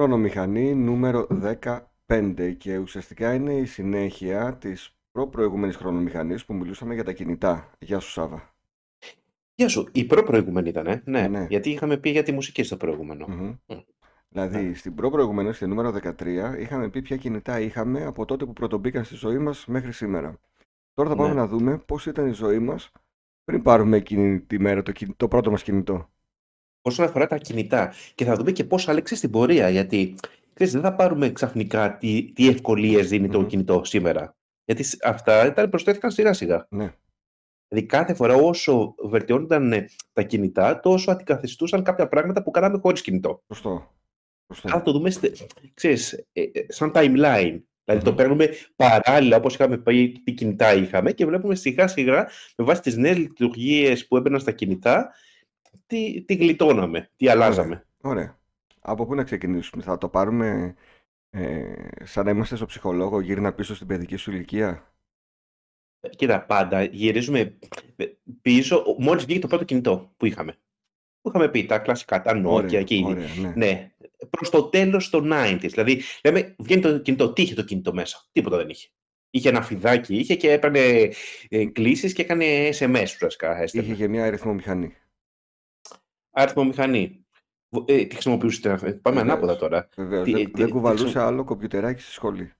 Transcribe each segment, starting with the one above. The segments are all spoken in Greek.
Χρονομηχανή νούμερο 15 και ουσιαστικά είναι η συνέχεια της προ-προηγούμενης χρονομηχανής που μιλούσαμε για τα κινητά. Γεια σου Σάβα. Γεια σου. Η προ-προηγούμενη ήταν, ε; ναι. Ναι. Γιατί είχαμε πει για τη μουσική στο προηγούμενο. Μμμ. Μμ. Δηλαδή, Ναι. στην προ-προηγούμενη, στη νούμερο 13, είχαμε πει ποια κινητά είχαμε από τότε που πρωτομπήκαν στη ζωή μας μέχρι σήμερα. Τώρα θα πάμε Ναι. να δούμε πώς ήταν η ζωή μας πριν πάρουμε εκείνη τη μέρα το, κιν- το πρώτο μας κινητό. Όσον αφορά τα κινητά. Και θα δούμε και πώς άλλαξε στην πορεία. Γιατί ξέρεις, δεν θα πάρουμε ξαφνικά τι, τι ευκολίες δίνει το Μμμ. κινητό σήμερα. Γιατί σ- αυτά ήταν, προσθέθηκαν σιγά σιγά. Ναι. Δηλαδή κάθε φορά όσο βελτιώνονταν ε, τα κινητά, τόσο αντικαθιστούσαν κάποια πράγματα που κάναμε χωρίς κινητό. Σωστό. Σωστό. Θα το δούμε στε- ξέρεις, ε, ε, σαν timeline. Δηλαδή το Μμμ. παίρνουμε παράλληλα όπως είχαμε πει τι κινητά είχαμε και βλέπουμε σιγά σιγά με βάση τις νέες λειτουργίες που έμπαιναν στα κινητά τι, τι γλιτώναμε, τι Ωραία. αλλάζαμε. Ωραία. Από πού να ξεκινήσουμε, θα το πάρουμε ε, σαν να είμαστε στο ψυχολόγο, γύρνα πίσω στην παιδική σου ηλικία; Ε, Κοίτα, πάντα γυρίζουμε ε, πίσω μόλις βγήκε το πρώτο κινητό που είχαμε. Που είχαμε πει τα κλασικά, τα Nokia Ωραία, και ήδη. ωραία, ναι. Ναι, προς το τέλος των 90s. Δηλαδή, λέμε, βγαίνει το κινητό. Τι είχε το κινητό μέσα; Τίποτα δεν είχε. Είχε ένα φιδάκι, είχε και έπαιρνε ε, κλήσεις και έκανε SMS ουσιαστικά. Είχε Έστελνε. και μια αριθμομηχανή. Αριθμομηχανή. Βο- Ε, τι χρησιμοποιούσατε, ε, πάμε ανάποδα Βεβαίως. τώρα. Βεβαίως. Τι, Δεν, ε, δεν τι, τι κουβαλούσε χρησιμο- άλλο κομπιουτεράκι στη σχολή.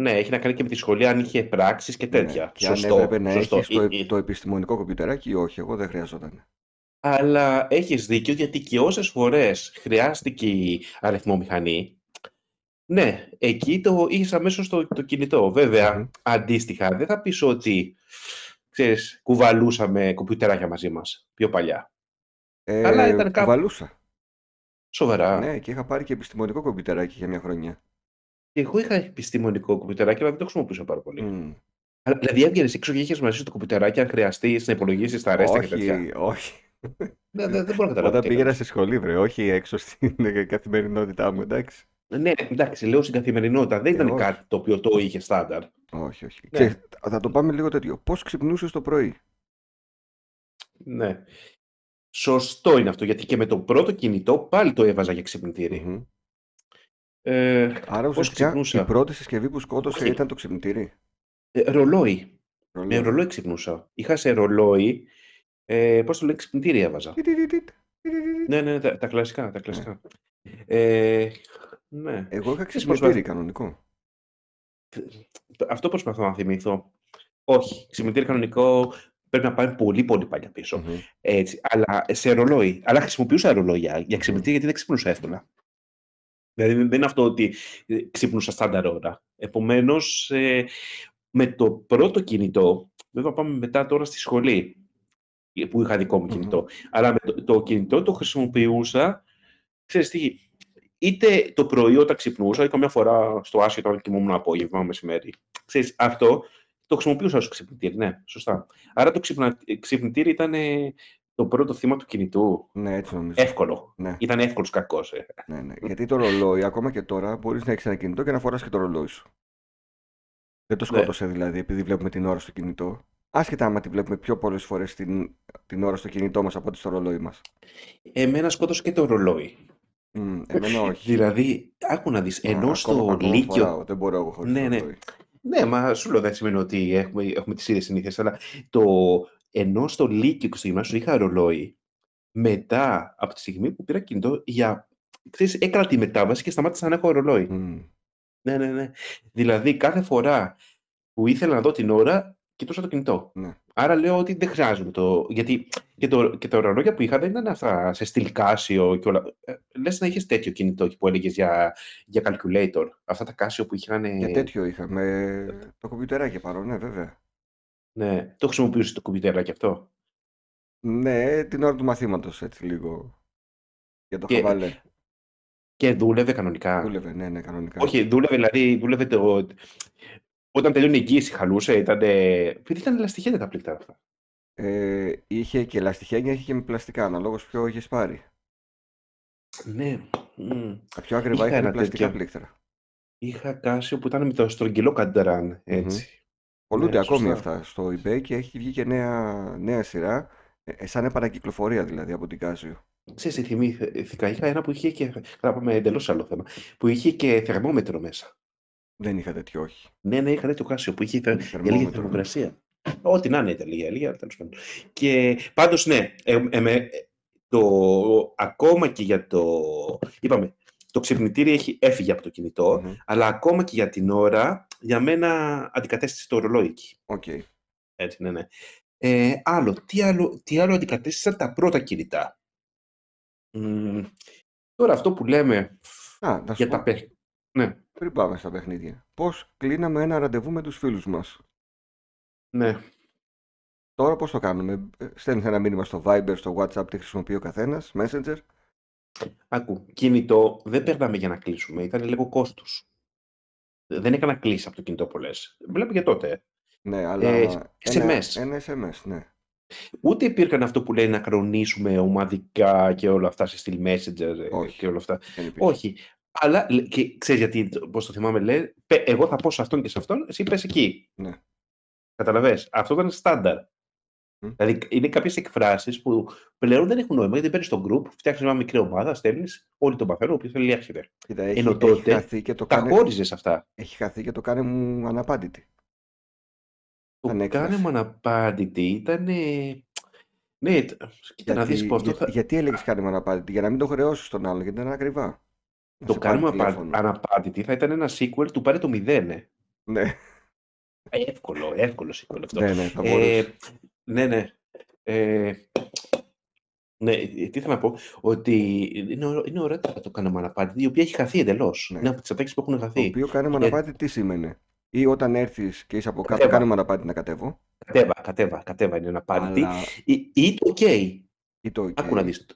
Ναι, έχει να κάνει και με τη σχολή αν είχε πράξεις και Ναι. τέτοια. Και αν Σωστό, έπρεπε να σωστό. έχεις το, Ε, επ- ε, το επιστημονικό κομπιουτεράκι ή όχι. Εγώ δεν χρειαζόταν. Αλλά έχεις δίκιο γιατί και όσες φορές χρειάστηκε η αριθμομηχανή, ναι, εκεί το είχες αμέσως το, το κινητό. Βέβαια, Μμμ. αντίστοιχα, δεν θα πεις ότι, ξέρεις, κουβαλούσαμε κομπιουτεράκια μαζί μας πιο παλιά. Αλλά Ε, ήταν κάπου κουβαλούσα. σοβαρά. Ναι, και είχα πάρει και επιστημονικό κομπιουτεράκι για μια χρονιά. Και εγώ είχα επιστημονικό κομπιουτεράκι, αλλά δεν το χρησιμοποιούσα πάρα πολύ. Μμ. Αλλά, δηλαδή έβγαινες έξω και είχες μαζί σου το κομπιουτεράκι αν χρειαστεί να υπολογίσεις τα ρέστα και τέτοια. Όχι, όχι. Δεν, δεν, δεν μπορώ να καταλάβω Όταν τι πήγαινα έκανες. στη σχολή, βρε, όχι έξω στην καθημερινότητά μου, εντάξει. Ναι, εντάξει, λέω στην καθημερινότητα. Δεν Ε, ήταν όχι. κάτι το οποίο το είχε στάνταρ. Όχι, όχι. Ναι, Ξέρεις, θα το πάμε λίγο τέτοιο. Πώς ξυπνούσες το πρωί; ναι. Σωστό είναι αυτό, γιατί και με το πρώτο κινητό πάλι το έβαζα για ξυπνητήρι. Μμμ. Ε, Άρα πώς ουσιαστικά η ξυπνούσα. πρώτη συσκευή που σκότωσε Όχι, ήταν το ξυπνητήρι; ε, ρολόι. Με Ρολόι. ρολόι ξυπνούσα. Είχα σε ρολόι, ε, πώς το λένε, ξυπνητήρι έβαζα. Τιτιτιτιτ, τιτιτιτιτ. Ναι, ναι, τα, τα κλασικά, τα Ναι. κλασικά. Ε, ναι. Εγώ είχα Ξέρεις, ξυπνητήρι προσπαθ... κανονικό. Αυτό προσπαθώ να θυμηθώ. Όχι, ξυπνητήρι κανονικό πρέπει να πάμε πολύ πολύ παλιά πίσω. Μμμ. Έτσι, αλλά σε ρολόι. Αλλά χρησιμοποιούσα ρολόγια για Μμμ. ξυπνητήρι γιατί δεν ξυπνούσα εύκολα. Δηλαδή δεν είναι αυτό ότι ε, ξύπνουσα στάνταρ ώρα. Επομένως, ε, με το πρώτο κινητό, βέβαια πάμε μετά τώρα στη σχολή, ε, που είχα δικό μου Μμμ. κινητό, αλλά με το, το κινητό το χρησιμοποιούσα, ξέρεις τι, είτε το πρωί όταν ξυπνούσα ή καμιά φορά στο άσχετο όταν κοιμόμουν απόγευμα, μεσημέρι. Ξέρεις, αυτό το χρησιμοποιούσα ως ξυπνητήρι, ναι, σωστά. Άρα το ξυπνα, ξυπνητήρι ήταν ε, το πρώτο θύμα του κινητού. Ναι, έτσι νομίζω. Εύκολο. Ναι, Ήταν εύκολος κακός. Ε. ναι, ναι. Γιατί το ρολόι, ακόμα και τώρα, μπορείς να έχεις ένα κινητό και να φοράς και το ρολόι σου. Δεν το Ναι. σκότωσε δηλαδή επειδή βλέπουμε την ώρα στο κινητό. Άσχετα άμα τη βλέπουμε πιο πολλές φορές την, την ώρα στο κινητό μας από ότι στο ρολόι μας. Εμένα σκότωσε και το ρολόι. Μμ, εμένα όχι. Δηλαδή, άκου να δεις, Α, ενώ ακόμα, στο ακόμα Λύκειο... φοράω. Δεν μπορώ εγώ χωρίς το Ναι, ναι. ρολόι. Ναι, μα σου λέω δεν σημαίνει ότι έχουμε, έχουμε τις ίδιες συνήθειες, αλλά το, ενώ στο Λύκειο και στο γυμνάσιο είχα ρολόι, μετά από τη στιγμή που πήρα κινητό, για, ξέρεις, έκανα τη μετάβαση και σταμάτησα να έχω ρολόι. Μμ. Ναι, ναι, ναι. Δηλαδή, κάθε φορά που ήθελα να δω την ώρα, κοιτούσα το κινητό. Ναι. Άρα λέω ότι δεν χρειάζομαι το. Γιατί και, το, και τα ρολόγια που είχα δεν ήταν αυτά σε στυλ Casio και όλα. Ε, λες να είχες τέτοιο κινητό που έλεγες για, για calculator. Αυτά τα Casio που είχαν. Και τέτοιο είχα. Με το κομπιουτεράκι παρό, ναι, βέβαια. Ναι, το χρησιμοποιούσες το κομπιουτεράκι αυτό; Ναι, την ώρα του μαθήματος έτσι λίγο. Για το Και, χαβαλέ. και δούλευε κανονικά; Δούλευε, ναι, ναι, κανονικά. Όχι, δούλευε δηλαδή, δούλευε το. Όταν τελειώνει η εγγύηση, χαλούσε. Ήταν. Επειδή ήταν ελαστιχένια τα πλήκτρα αυτά. Ε, είχε και λαστιχένια, είχε και με πλαστικά, αναλόγως ποιο είχες πάρει. Ναι. μμ. Τα πιο ακριβά Είχα είχαν ένα πλαστικά τέτοιο. πλήκτρα. Είχα Casio που ήταν με το στρογγυλό καντράν. Μμμ. Έτσι. Πολλούνται Ναι, ακόμη σωστά. αυτά στο eBay και έχει βγει και νέα, νέα σειρά, ε, σαν επανακυκλοφορία δηλαδή από την Casio. Ξέρεις τι θυμήθηκα, είχα ένα που είχε και, καλά πάμε εντελώς άλλο θέμα, που είχε και θερμόμετρο μέσα. Δεν είχα τέτοιο, όχι. Ναι, ναι, είχα τέτοιο Casio που είχε θε... για λίγη Θερμόμετρο. θερμοκρασία. Ό,τι να είναι ήταν λίγα, λίγα, τέλος πάντων. Και πάντως, ναι, ε, ε, με- το, ακόμα και για το, είπαμε, το ξυπνητήρι έχει, έφυγε από το κινητό, Μμμ. αλλά ακόμα και για την ώρα, για μένα αντικατέστησε το ρολόι εκεί. Οκ. Έτσι, ναι, ναι. Ε, άλλο, τι άλλο, τι άλλο αντικατέστησαν τα πρώτα κινητά; Μμ, τώρα αυτό που λέμε Α, να σου για πω, τα παιχνίδια. Ναι, πριν πάμε στα παιχνίδια. Πώς κλείναμε ένα ραντεβού με τους φίλους μας; ναι. Τώρα πώς το κάνουμε; Ε, Στέλνεις ένα μήνυμα στο Viber, στο WhatsApp, τι χρησιμοποιεί ο καθένας, Messenger. Άκου, κινητό δεν περνάμε για να κλείσουμε. Ήταν λίγο κόστος. Δεν έκανα κλείσει από το κινητό πολλέ. Βλέπω και τότε. Ναι, αλλά Ε, ένα, SMS. ένα SMS, ναι. Ούτε υπήρχαν αυτό που λέει να κρονίσουμε ομαδικά και όλα αυτά σε στυλ Messenger ε, Όχι. και όλα αυτά. Δεν υπήρχε. Όχι. Αλλά λέ- και ξέρεις γιατί, πώς το θυμάμαι, λέει, «Πε- εγώ θα πω σε αυτόν και σε αυτόν, εσύ πες εκεί. Ναι. Καταλαβες. Αυτό ήταν στάνταρ. Μμ. Δηλαδή είναι κάποιες εκφράσεις που πλέον δεν έχουν νόημα γιατί παίρνεις στο group, φτιάχνεις μια μικρή ομάδα, στέλνεις, όλοι τον παθαίνουν, όποιο θέλει έρχεται. Κοίτα, έχει, Ενώ έχει τότε χαθεί και το Τα κάνε, χώριζες αυτά. έχει χαθεί και το κάνε μου αναπάντητη. Το Σαν κάνε έκφραση. μου αναπάντητη ήταν. Ναι, τ- κοίτα να δεις Γιατί, που αυτό για- θα. γιατί έλεγες κάνε μου αναπάντητη, για να μην το χρεώσεις στον άλλον, γιατί είναι ακριβά. Να Το σε πάρει κάνουμε απα- τηλέφωνο. αναπάντητη θα ήταν ένα sequel του πάρε το μηδέν. ε. Ναι, Εύκολο, εύκολο sequel αυτό. ναι, ναι, θα Ε, μπορούσε. Ναι, ναι. Ε, ναι, ε, τι θέλω να πω, ότι είναι, ωραίο- είναι ωραία το το κάνουμε αναπάντητη, η οποία έχει χαθεί εντελώς. Ναι. Είναι από τις ατάκες που έχουν Το χαθεί. οποίο κάνε μου Και αναπάντητη τι σήμαινε; Ή όταν έρθεις και είσαι από κάτω, κατέβα, κάνε μου αναπάντητη να κατέβω; κατέβα, κατέβα, κατέβα είναι αναπάντητη. Αλλά Ή, ή το OK. ή το Άκου να OK. δεις.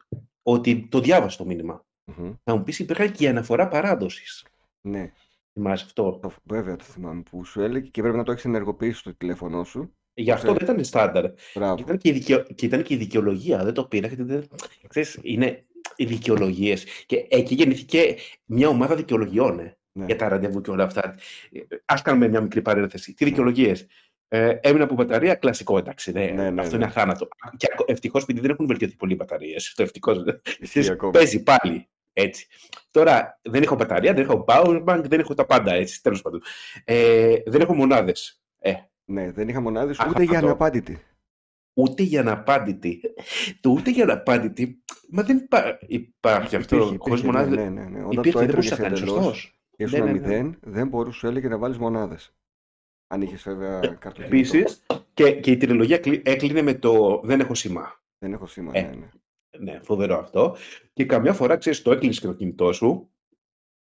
Ότι το διάβασε το μήνυμα. Μμμ. Θα μου πεις υπήρχε και η αναφορά παράδοσης. Ναι, Θυμάσαι αυτό; το, βέβαια το θυμάμαι που σου έλεγε και πρέπει να το έχεις ενεργοποιήσει στο τηλέφωνό σου. Γι' Που αυτό σε... δεν ήταν στάνταρ. Και Μπράβο. ήταν και, η δικαιο... και ήταν και η δικαιολογία. Δεν το πήρα γιατί δεν. Ξέρεις, είναι οι δικαιολογίες. Και εκεί γεννήθηκε μια ομάδα δικαιολογιών ε, για Ναι, τα ραντεβού και όλα αυτά. Α κάνουμε μια μικρή παρένθεση. Τι ναι, δικαιολογίες; Ε, έμεινα από μπαταρία, κλασικό εντάξει. Ναι, ναι, ναι, αυτό είναι ναι. αθάνατο. Και ευτυχώς επειδή δεν έχουν βελτιωθεί πολύ οι μπαταρίες. Το ευτυχώς. Ισχύει ακόμα. Παίζει πάλι. Έτσι. Τώρα δεν έχω μπαταρία, δεν έχω power bank, δεν έχω τα πάντα έτσι. Τέλος πάντων. Ε, δεν έχω μονάδες. Ε, Ναι, δεν είχα μονάδες ούτε για αχάτο. αναπάντητη. Ούτε για αναπάντητη. Το ούτε για αναπάντητη. Μα δεν υπά- υπάρχει αυτό. Υπήρχε, Χωρίς υπήρχε, ναι, μονάδες. ναι, ναι, ναι. Όταν το Υπήρχε, δεν μπορούσε έτρωγες να κάνει. εντελώς Σωστός. και Ναι, ήσουν ναι, ναι. μηδέν, δεν μπορούσες σου έλεγε να βάλεις μονάδες. Αν είχες βέβαια καρτοκινητό. Επίσης, και, και η τριλογία κλει- έκλεινε με το Δεν έχω σήμα. Δεν έχω σήμα, Ε, ναι, ναι. ναι, φοβερό αυτό. Και καμιά φορά ξέρεις, το έκλεινες και το κινητό σου.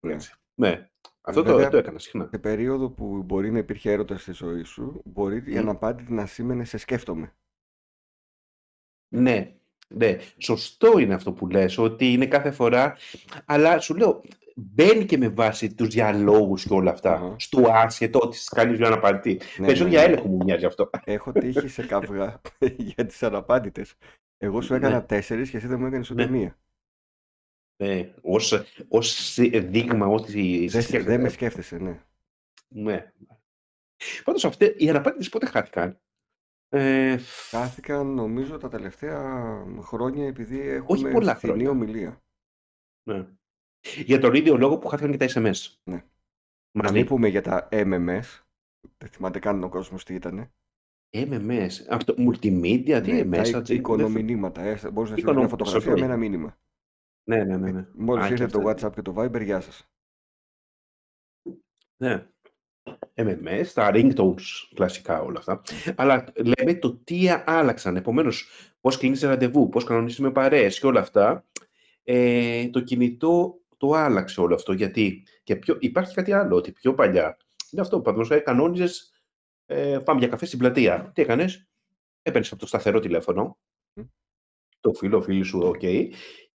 ναι. Έτσι. Ναι. Αυτό το, Βέβαια, το έκανα συχνά. σε περίοδο που μπορεί να υπήρχε έρωτας στη ζωή σου, μπορεί η Μμ. αναπάντητη να σήμαινε σε σκέφτομαι. Ναι, ναι. Σωστό είναι αυτό που λες, ότι είναι κάθε φορά, αλλά σου λέω, μπαίνει και με βάση τους διαλόγους και όλα αυτά, Αχα. στο άσχετο ότι στις κάνεις μια αναπαντή. Ναι, Περισσότερο ναι, για ναι. έλεγχο μου μοιάζει αυτό. Έχω τύχει σε καυγά για τις αναπάντητες. Εγώ σου έκανα Ναι, τέσσερις και εσύ δεν μου έκανες ούτε ναι, μία. Ναι. Ως, ως δείγμα ότι σε Δεν, σε- δεν με σκέφτεται. σκέφτεσαι, ναι. Ναι. Πάντως αυτές οι αναπάντητες πότε χάθηκαν; Ε, Χάθηκαν νομίζω τα τελευταία χρόνια επειδή όχι έχουμε πολλά φθηνή χρόνια. ομιλία. Ναι. Για τον ίδιο λόγο που χάθηκαν και τα SMS. Ναι. Να μην Μαζί. πούμε για τα MMS. Δεν θυμάται καν ο κόσμος τι ήτανε. MMS. Αυτό, multimedia, τι Ναι, είναι, τα messaging. δεν οικονομινήματα. Ε, μπορείς να στείλεις μια Οικονομ... φωτογραφία Σωστό. με ένα μήνυμα. Ναι, ναι, ναι. Ε, ναι. μόλις Α, και ήρθε το αυτά. WhatsApp και το Viber, γεια σας. Ναι. MMS, τα ringtones, κλασικά όλα αυτά. Αλλά λέμε το τι άλλαξαν. Επομένως, πώς κλείνεις ραντεβού, πώς κανονίζεις με παρέες και όλα αυτά. Ε, το κινητό το άλλαξε όλο αυτό. Γιατί και πιο, υπάρχει κάτι άλλο, ότι πιο παλιά. Είναι αυτό, παραδείγματος κανόνιζες. Ε, πάμε για καφέ στην πλατεία. Τι έκανες, έπαιρνες από το σταθερό τηλέφωνο, Μμ. το φίλο, φίλης σου, οκ,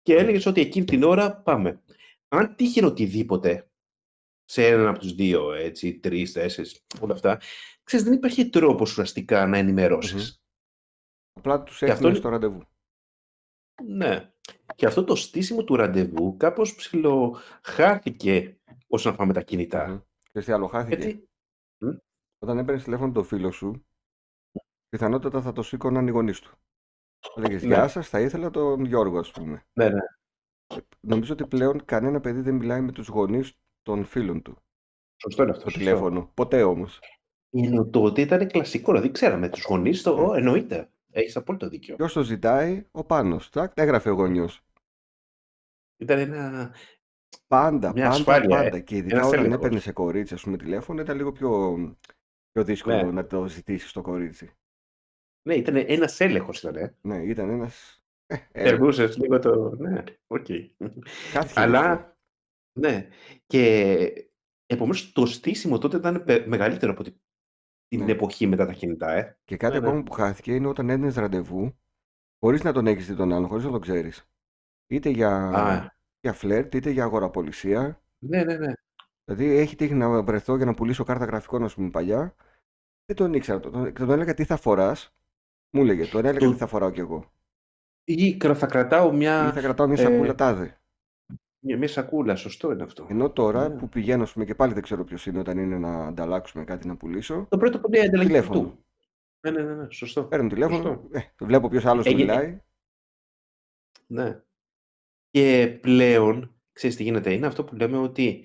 και έλεγες ότι εκείνη την ώρα πάμε. Αν τύχαινε οτιδήποτε σε έναν από τους δύο, έτσι, τρεις, τέσσερις, όλα αυτά, ξέρεις, δεν υπάρχει τρόπος ουσιαστικά να ενημερώσεις. Απλά τους Και αυτό έφυγε είναι, στο ραντεβού. ναι. Και αυτό το στήσιμο του ραντεβού κάπως ψιλοχάθηκε όσον αφορά με τα κινητά. Μμμ. Ξέρεις τι άλλο χάθηκε; Γιατί, μ, Όταν έπαιρνες τηλέφωνο το φίλο σου, πιθανότατα θα το σήκωναν οι γονείς του. Λέγες, Ναι. Γεια σας, θα ήθελα τον Γιώργο, ας πούμε. Ναι, ναι. Νομίζω ότι πλέον κανένα παιδί δεν μιλάει με τους γονείς των φίλων του Σωστό είναι αυτό. στο Σωστό. τηλέφωνο. Ποτέ όμως. Ενώ τότε ήταν κλασικό, δηλαδή ξέραμε τους γονείς το. Ναι. «Ω, εννοείται. Έχεις απόλυτο δίκιο. Ποιος το ζητάει, ο Πάνος. Τάκ, έγραφε ο γονιός. Ήταν ένα. Πάντα, Μια πάντα, ασφάλεια, ε. πάντα. Και ειδικά Ένας όταν έλεγχος. έπαιρνε σε κορίτσι, ας πούμε, τηλέφωνο, ήταν λίγο πιο, πιο δύσκολο Ναι. να το ζητήσεις στο κορίτσι. Ναι, ήταν ένας έλεγχος. Ήταν. Ε. Ναι, ήταν ένας... Ε, έλεγχος. Περνούσε λίγο το. Ναι, οκ. Κάτι Αλλά. ξεχωριστό. Ναι. Και επομένως το στήσιμο τότε ήταν πε- μεγαλύτερο από τη- την Ναι. εποχή μετά τα κινητά, ε. Και κάτι Ναι, ναι. ακόμα που χάθηκε είναι όταν έδινες ραντεβού, χωρίς να τον έχεις δει τον άλλον, χωρίς να τον ξέρεις. Είτε για, Α, για φλερτ, είτε για αγοραπωλησία. ναι, ναι, ναι. Δηλαδή έχει τύχει να βρεθώ για να πουλήσω κάρτα γραφικών, ας πούμε, παλιά. Δεν τον ήξερα. Τον, τον, τον έλεγα τι θα φοράς. Μου έλεγε, τον έλεγα Το- τι θα φοράω κι εγώ. Ή κρα- θα κρατάω Ή μια, θα κρατάω μια ε, σακούλα τάδε. μια, μια σακούλα. Σωστό είναι αυτό. Ενώ τώρα Ναι. που πηγαίνω, ας πούμε, και πάλι δεν ξέρω ποιος είναι όταν είναι να ανταλλάξουμε κάτι να πουλήσω, Το πρώτο που είναι η ανταλλαγή τηλέφωνο. του. Ναι, ναι, ναι, ναι, σωστό. Παίρνω τηλέφωνο, Σωστό. ε, βλέπω ποιος άλλος Έγινε- μιλάει. Ναι. Και πλέον, ξέρεις τι γίνεται, είναι αυτό που λέμε ότι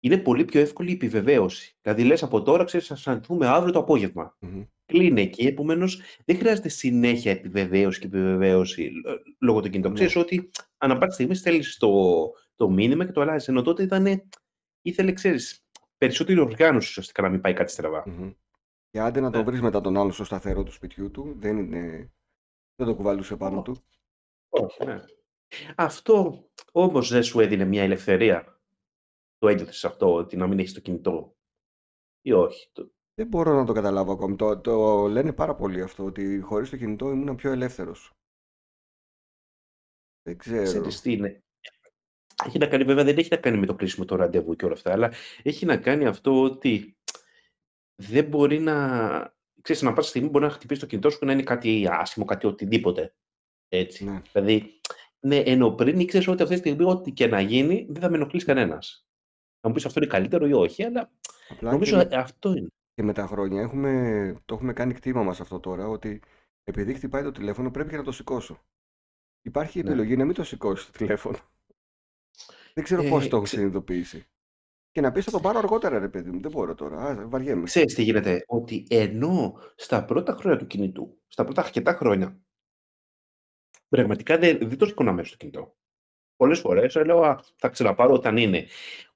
είναι πολύ πιο εύκολη η επιβεβαίωση. Δηλαδή λες από τώρα, ξέρεις, θα συναντηθούμε αύριο το απόγευμα. Μμμ. Κλείνει εκεί, επομένως δεν χρειάζεται συνέχεια επιβεβαίωση και επιβεβαίωση ε, λόγω των κινητών. Ναι. Ξέρεις ότι ανά πάτη στιγμή στέλνεις το, το μήνυμα και το αλλάζεις. Ενώ τότε ήταν, ήθελε, ξέρεις, περισσότερη οργάνωση ουσιαστικά να μην πάει κάτι στραβά. Μμμ. Και άντε να τον Ναι. βρεις μετά τον άλλον στο σταθερό του σπιτιού του, δεν είναι. Δεν το κουβαλούσε πάνω Ω. του. Όχι, ναι. Αυτό όμως δεν σου έδινε μια ελευθερία. Το ένιωθες αυτό, ότι να μην έχεις το κινητό; Ή όχι. Το... Δεν μπορώ να το καταλάβω ακόμη. Το, το λένε πάρα πολύ αυτό, ότι χωρίς το κινητό ήμουν πιο ελεύθερος. Δεν ξέρω. Ξέρεις τι είναι. Έχει να κάνει, βέβαια, δεν έχει να κάνει με το κλείσιμο το ραντεβού και όλα αυτά, αλλά έχει να κάνει αυτό ότι δεν μπορεί να. Ξέρεις, να πάσα στιγμή μπορεί να χτυπήσεις το κινητό σου και να είναι κάτι άσχημο, κάτι οτιδήποτε. Έτσι. Ναι. Δηλαδή, ναι, ενώ πριν ήξερες ότι αυτή τη στιγμή, ό,τι και να γίνει, δεν θα με ενοχλήσει κανένας. Να μου πεις αυτό είναι καλύτερο ή όχι, αλλά Απλά νομίζω και, ε, αυτό είναι. και με τα χρόνια έχουμε, το έχουμε κάνει κτήμα μας αυτό τώρα, ότι επειδή χτυπάει το τηλέφωνο πρέπει και να το σηκώσω. Υπάρχει Ναι. επιλογή να μην το σηκώσεις το τηλέφωνο. Δεν ξέρω Ε, πώς το έχω ξε- συνειδητοποιήσει. Και να πεις θα το πάρω αργότερα ρε παιδί μου. Δεν μπορώ τώρα. Α, βαριέμαι. Ξέρεις τι γίνεται, ότι ενώ στα πρώτα χρόνια του κινητού, στα πρώτα αρκετά χρόνια, πραγματικά δεν, δεν το σηκώνα μέσα στο κινητό. Πολλές φορές λέω «Α, θα ξαναπάρω όταν είναι.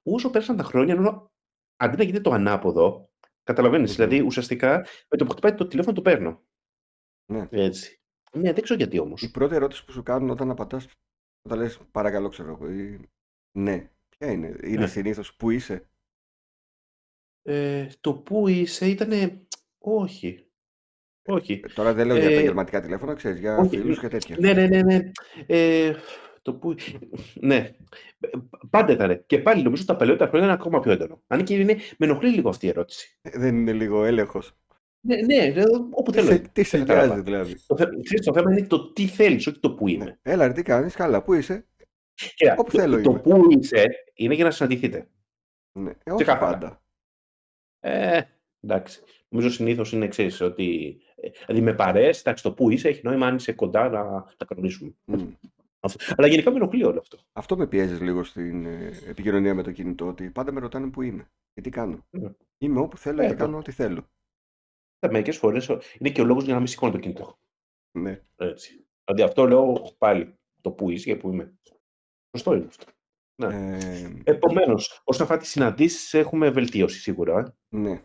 Όσο πέρασαν τα χρόνια, ενώ αντί να γίνεται το ανάποδο, καταλαβαίνεις. Μμμ. Δηλαδή ουσιαστικά με το που χτυπάει το τηλέφωνο το παίρνω. Ναι. Έτσι. Ναι, δεν ξέρω γιατί όμως. Η πρώτη ερώτηση που σου κάνουν όταν απαντάς, όταν λες παρακαλώ ξέρω εγώ ή ναι, ποια είναι. Είναι Ναι. συνήθως που είσαι. Ε, το που είσαι ήταν. Όχι. Όχι. Ε, Τώρα δεν λέω για Ε, επαγγελματικά τηλέφωνα, ξέρεις, για όχι, φίλους και τέτοια. Ναι, ναι, ναι. ναι. Ε, το που... Ναι. Ε, Πάντα ήταν. Και πάλι νομίζω τα παλαιότερα χρόνια είναι ακόμα πιο έντονο. Αν και είναι, με ενοχλεί λίγο αυτή η ερώτηση. Ε, Δεν είναι λίγο έλεγχος. Ναι, ναι, ε, όπου Τι θέλω. σε, τι σε δεν κατάλαβα. νοιάζει δηλαδή; Το, θε- ξέρεις, το θέμα είναι το τι θέλεις, όχι το που είμαι. Ναι. Έλα ρε τι κάνεις, καλά, πού είσαι; Κοίτα, Όπου το, θέλω το είμαι. που είσαι είναι για να συναντηθείτε. Ναι. Ε, όχι Ξεκάθαρα. πάντα. Ε, εντάξει. Νομίζω συνήθως είναι εξή, ότι. ε, Δηλαδή με παρέ, εντάξει, το που είσαι έχει νόημα αν είσαι κοντά να τα κανονίσουμε. Μμ. Αυτό. Αλλά γενικά με ενοχλεί όλο αυτό. Αυτό με πιέζεις λίγο στην ε, επικοινωνία με το κινητό, ότι πάντα με ρωτάνε που είμαι και τι κάνω. Ναι. Είμαι όπου θέλω Ε, και το- κάνω ό,τι θέλω. Μερικές φορές είναι και ο λόγος για να μην σηκώνω το κινητό. Ναι. Έτσι. Δηλαδή αυτό λέω πάλι. Το που είσαι και που είμαι. Σωστό είναι αυτό. Ναι. Ε, Επομένως, όσον αφορά τις συναντήσεις, έχουμε βελτίωση σίγουρα. Ε. ναι.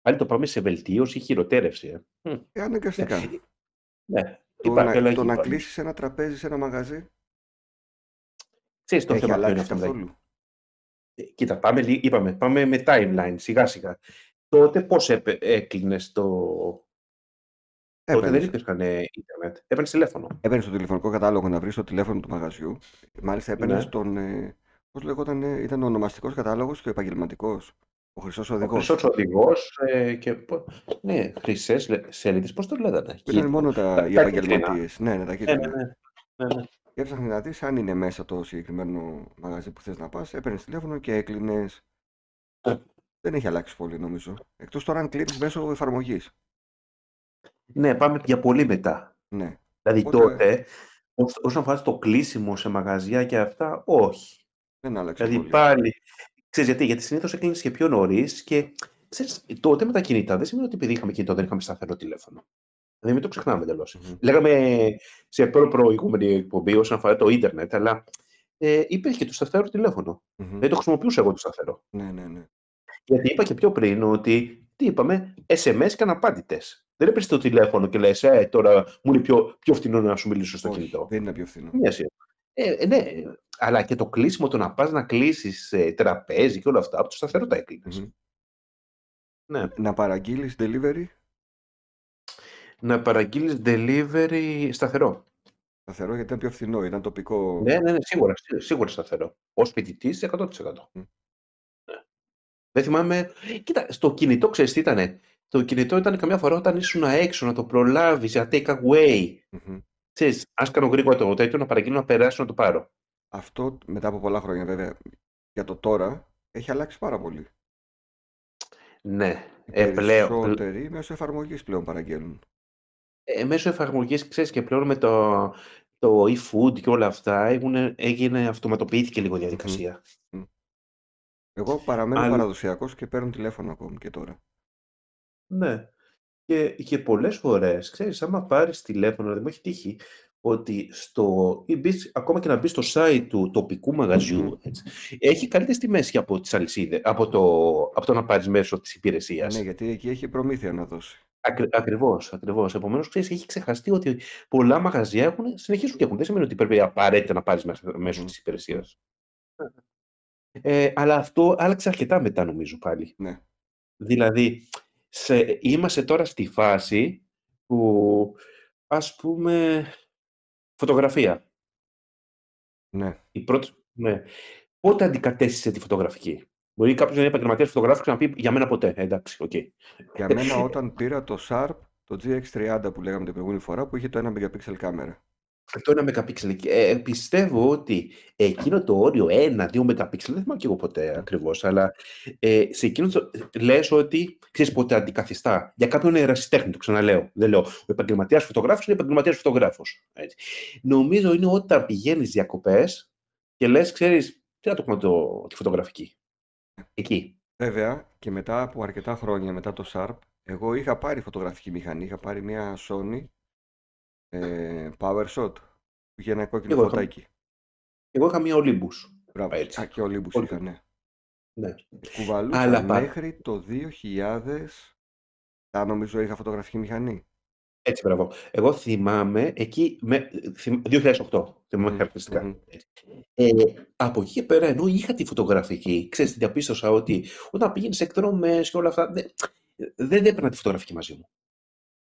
Πάλι το πάμε σε βελτίωση ή χειροτέρευση. Ε. Μμ. Ε, αναγκαστικά. Ναι, Το υπάρχει να, αλλαγή. το να πάλι. κλείσεις ένα τραπέζι σε ένα μαγαζί Ξέρεις το έχει θέμα ποιο είναι αλλάξει αυτό. δηλαδή. καθόλου. Ε, Κοίτα, πάμε, λι- είπαμε, πάμε με timeline, σιγά σιγά. Τότε πώς έκλεινες το... Τότε δεν Έπαιρνες υπήρχαν ε, ίντερνετ. Έπαιρνες τηλέφωνο. έπαιρνες το τηλεφωνικό κατάλογο να βρεις το τηλέφωνο του μαγαζιού. Μάλιστα έπαιρνες Ναι. τον. Ε, Πώς λεγόταν, ε, ήταν ο ονομαστικός κατάλογος και ο επαγγελματικός. Ο χρυσός Ο οδηγός. χρυσός οδηγός ε, και... πο- Ναι, χρυσές λε- σελίδες, πώς το λέγανε. Που ήταν μόνο τα, τα- οι τα επαγγελματίες. Ναι, ναι, τα Ναι, κίτρινα. ναι, ναι. ναι, ναι. Και έψαχνε να δεις αν είναι μέσα το συγκεκριμένο μαγαζί που θες να πας. Έπαιρνες τηλέφωνο και έκλεινες. Ε. Δεν έχει αλλάξει πολύ νομίζω. Εκτός τώρα αν κλείνεις μέσω εφαρμογής. Ναι, πάμε για πολύ μετά. Ναι. Δηλαδή Οπότε τότε, ως- όσον αφορά το κλείσιμο σε μαγαζιά και αυτά, όχι. δεν άλλαξε Δηλαδή πολύ. πάλι. Ξέρεις γιατί, γιατί συνήθως έκλεινες και πιο νωρίς και ξέρεις, τότε με τα κινητά δεν σημαίνει ότι επειδή είχαμε κινητό δεν είχαμε σταθερό τηλέφωνο. Δηλαδή μην το ξεχνάμε εντελώς. Μμμ. Λέγαμε σε προ προηγούμενη εκπομπή όσον αφορά το ίντερνετ, αλλά ε, υπήρχε και το σταθερό τηλέφωνο. Μμμ. Δεν το χρησιμοποιούσα εγώ το σταθερό. Ναι, ναι, ναι. Γιατί είπα και πιο πριν ότι, τι είπαμε, SMS και αναπάντητες. Δεν έπαιρνες το τηλέφωνο και λες, ε, τώρα μου είναι πιο, πιο φθηνό να σου μιλήσω στο Όχι, κινητό. δεν είναι πιο φθηνό. Μία σειρά. Ε, ε, ναι, αλλά και το κλείσιμο, το να πας να κλείσεις ε, τραπέζι και όλα αυτά, από το σταθερό τα έκλεινες. Μμμ. Ναι. Να παραγγείλεις delivery, Να παραγγείλεις delivery σταθερό. σταθερό γιατί ήταν πιο φθηνό, ήταν τοπικό. Ναι, ναι, ναι, σίγουρα, σί- σίγουρα σταθερό. Ω φοιτητής 100%. Μμ. Ναι. Δεν θυμάμαι. Κοίτα, στο κινητό ξέρεις τι ήταν. Το κινητό ήταν καμιά φορά όταν ήσουν έξω να το προλάβεις για take away. Μμμ. Ξέρεις, ας κάνω γρήγορα το τέτοιο, να παραγγείλω να περάσω να το πάρω. Αυτό μετά από πολλά χρόνια βέβαια για το τώρα έχει αλλάξει πάρα πολύ. Ναι, Οι ε, πλέον, πλε- περισσότεροι μέσω εφαρμογής πλέον παραγγέλνουν. ε, μέσω εφαρμογής, ξέρεις, και πλέον με το, το e-food και όλα αυτά έγινε, έγινε αυτοματοποιήθηκε λίγο η Μμμ. διαδικασία. Μμ. Εγώ παραμένω Αλλά, παραδοσιακός και παίρνω τηλέφωνο ακόμη και τώρα. ναι, και, και πολλές φορές, ξέρεις, άμα πάρεις τηλέφωνο, δηλαδή μου έχει τύχει ότι στο, ή μπεις- ακόμα και να μπεις στο site του τοπικού Μμμ. μαγαζιού, έτσι, έχει καλύτερες τιμές και από τις αλυσίδες, από το, από το να πάρεις μέσω της Ναι, υπηρεσίας. γιατί εκεί έχει προμήθεια να δώσει. Ακρι, ακριβώς, ακριβώς. Επομένως, ξέρεις, έχει ξεχαστεί ότι πολλά μαγαζιά έχουν, συνεχίζουν και έχουν. Δεν σημαίνει ότι πρέπει απαραίτητα να πάρεις μέσω, μέσω Μμμ. της υπηρεσίας. Ε, αλλά αυτό άλλαξε αρκετά μετά, νομίζω, πάλι. Ναι. Δηλαδή, σε, είμαστε τώρα στη φάση που, ας πούμε, φωτογραφία. Ναι. Η πρώτη, ναι. Πότε αντικατέστησε τη φωτογραφική; Μπορεί κάποιος να είναι επαγγελματίας φωτογράφος και να πει για μένα ποτέ. Ε, εντάξει, οκ. Για μένα όταν πήρα το Sharp, το GX30 που λέγαμε την προηγούμενη φορά, που είχε το 1 MP κάμερα. Το 1 MP. Ε, πιστεύω ότι εκείνο το όριο 1-2 MP, δεν θυμάμαι και εγώ ποτέ Μμ. ακριβώς, αλλά ε, σε εκείνο το. Λες ότι ξέρεις πότε αντικαθιστά. Για κάποιον είναι ερασιτέχνη, το ξαναλέω. Δεν λέω. Ο επαγγελματίας φωτογράφος είναι επαγγελματίας φωτογράφος. Νομίζω είναι όταν πηγαίνεις διακοπές και λες, ξέρεις, τι να το πούμε το, τη φωτογραφική. Εκεί. Βέβαια και μετά από αρκετά χρόνια μετά το Sharp, εγώ είχα πάρει φωτογραφική μηχανή, είχα πάρει μια Sony ε, PowerShot που είχε ένα κόκκινο Εγώ είχα, φωτάκι. εγώ είχα μία Olympus. Μπράβο. Α, Έτσι. και ο Olympus Olympus. είχα, ναι. Ναι. Κουβαλούσα Αλλά πα... μέχρι το 2000, τα νομίζω είχα φωτογραφική μηχανή. Έτσι, μπράβο. Εγώ θυμάμαι εκεί, με, θυμ, 2008, θυμάμαι Μμμ, χαρακτηριστικά. μμμ. Έτσι. Ε, από εκεί και πέρα, ενώ είχα τη φωτογραφική, ξέρεις, διαπίστωσα ότι όταν πήγαινες σε εκδρομές και όλα αυτά, δεν, δεν έπαιρνα τη φωτογραφική μαζί μου.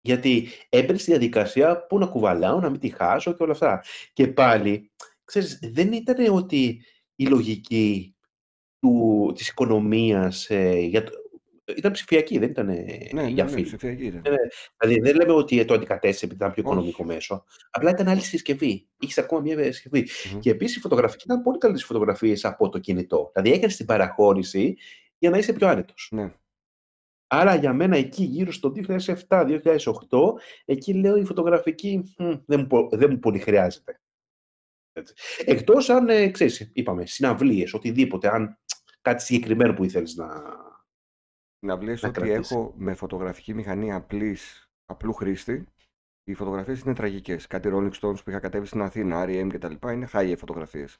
Γιατί έμπαινε στη διαδικασία που να κουβαλάω, να μην τη χάσω και όλα αυτά. Και πάλι, ξέρεις, δεν ήταν ότι η λογική του, της οικονομίας ε, για το, ήταν ψηφιακή, δεν ήταν Ναι, ναι, για ναι, φιλμ. ψηφιακή ήταν. Ναι, ναι. Δηλαδή δεν λέμε ότι το αντικατέστησε επειδή ήταν πιο οικονομικό Όχι. μέσο. Απλά ήταν άλλη συσκευή. Είχες ακόμα μια συσκευή. Μμμ. Και επίσης η φωτογραφική ήταν πολύ καλύτερε φωτογραφίες από το κινητό. Δηλαδή έκανες την παραχώρηση για να είσαι πιο άνετος. Ναι. Άρα για μένα εκεί γύρω στο 2007-2008, εκεί λέω η φωτογραφική μ, δεν, μου, πο- δεν μου πολύ χρειάζεται. Έτσι. Εκτός αν, ε, ξέρεις, είπαμε, συναυλίες, οτιδήποτε, αν κάτι συγκεκριμένο που ήθελες να, Να βλέπει να ότι κρατήσεις. έχω με φωτογραφική μηχανή απλής, απλού χρήστη, οι φωτογραφίες είναι τραγικές. Κάτι Rolling Stones που είχα κατέβει στην Αθήνα, R.E.M. και τα λοιπά, είναι high φωτογραφίες.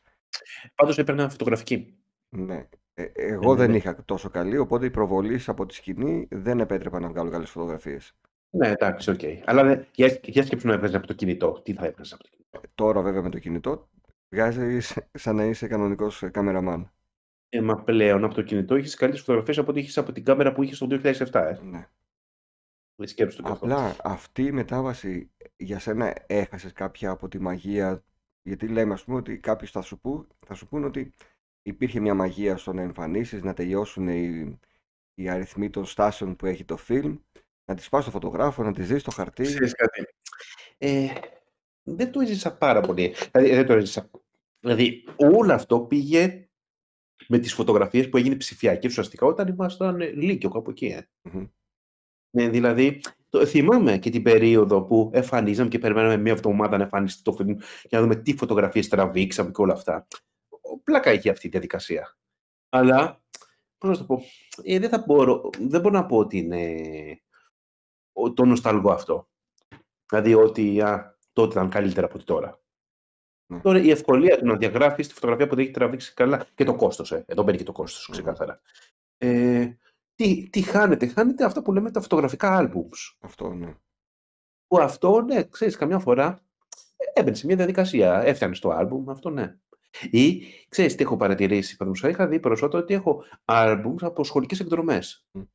Πάντως έπαιρνα φωτογραφική. Ναι. Ε, Ναι, εγώ ναι, δεν ναι. είχα τόσο καλή, οπότε οι προβολείς από τη σκηνή δεν επέτρεπαν να βγάλω καλές φωτογραφίες. Ναι, εντάξει, οκ. Αλλά δε- για, για σκέψου να έβγαζε από το κινητό. Τι θα έβγαζε από το κινητό; Τώρα βέβαια με το κινητό βγάζεις σαν να είσαι κανονικός ε, καμεραμάν. Ε, μα πλέον από το κινητό είχε καλύτερες φωτογραφίες από ό,τι είχε από την κάμερα που είχες το 2007. Ε. Ναι. Δεν σκέψου το και αυτό. Απλά αυτή η μετάβαση για σένα έχασες κάποια από τη μαγεία, γιατί λέμε ας πούμε ότι κάποιοι θα σου, πού, θα σου πούν ότι υπήρχε μια μαγεία στο να εμφανίσεις, να τελειώσουν οι, οι αριθμοί των στάσεων που έχει το φιλμ, να τις πας στο φωτογράφο, να τις δεις στο χαρτί. Ξέρεις κάτι. Ε, δεν το έζησα πάρα πολύ. Δηλαδή, δεν το έζησα. Δηλαδή, όλο αυτό πήγε με τις φωτογραφίες που έγινε ψηφιακή ουσιαστικά όταν ήμασταν ε, Λύκειο, κάπου εκεί. Ε. Μμμ. Ναι, δηλαδή, το το θυμάμαι και την περίοδο που εμφανίζαμε και περιμέναμε μία εβδομάδα να εμφανιστεί το φιλμ για να δούμε τι φωτογραφίες τραβήξαμε και όλα αυτά. Πλάκα είχε αυτή η διαδικασία. Αλλά, πώς να το πω, ε, δεν, θα μπορώ, δεν μπορώ να πω ότι είναι το νοσταλγό αυτό. Δηλαδή ότι α, τότε ήταν καλύτερα από ότι τώρα. Ναι. Τώρα η ευκολία του να διαγράφεις τη φωτογραφία που δεν έχει τραβήξει καλά και το κόστος. Ε. Εδώ μπαίνει και το κόστος, ξεκάθαρα. Ε, τι, τι χάνεται, χάνεται αυτό που λέμε τα φωτογραφικά albums. Αυτό, ναι. Που αυτό, ναι, ξέρεις, καμιά φορά έμπαινε σε μια διαδικασία. Έφτανε στο album, αυτό ναι. Ή ξέρεις τι έχω παρατηρήσει. Παραδείγματος είχα δει περισσότερο ότι έχω albums από σχολικές εκδρομές. Mm.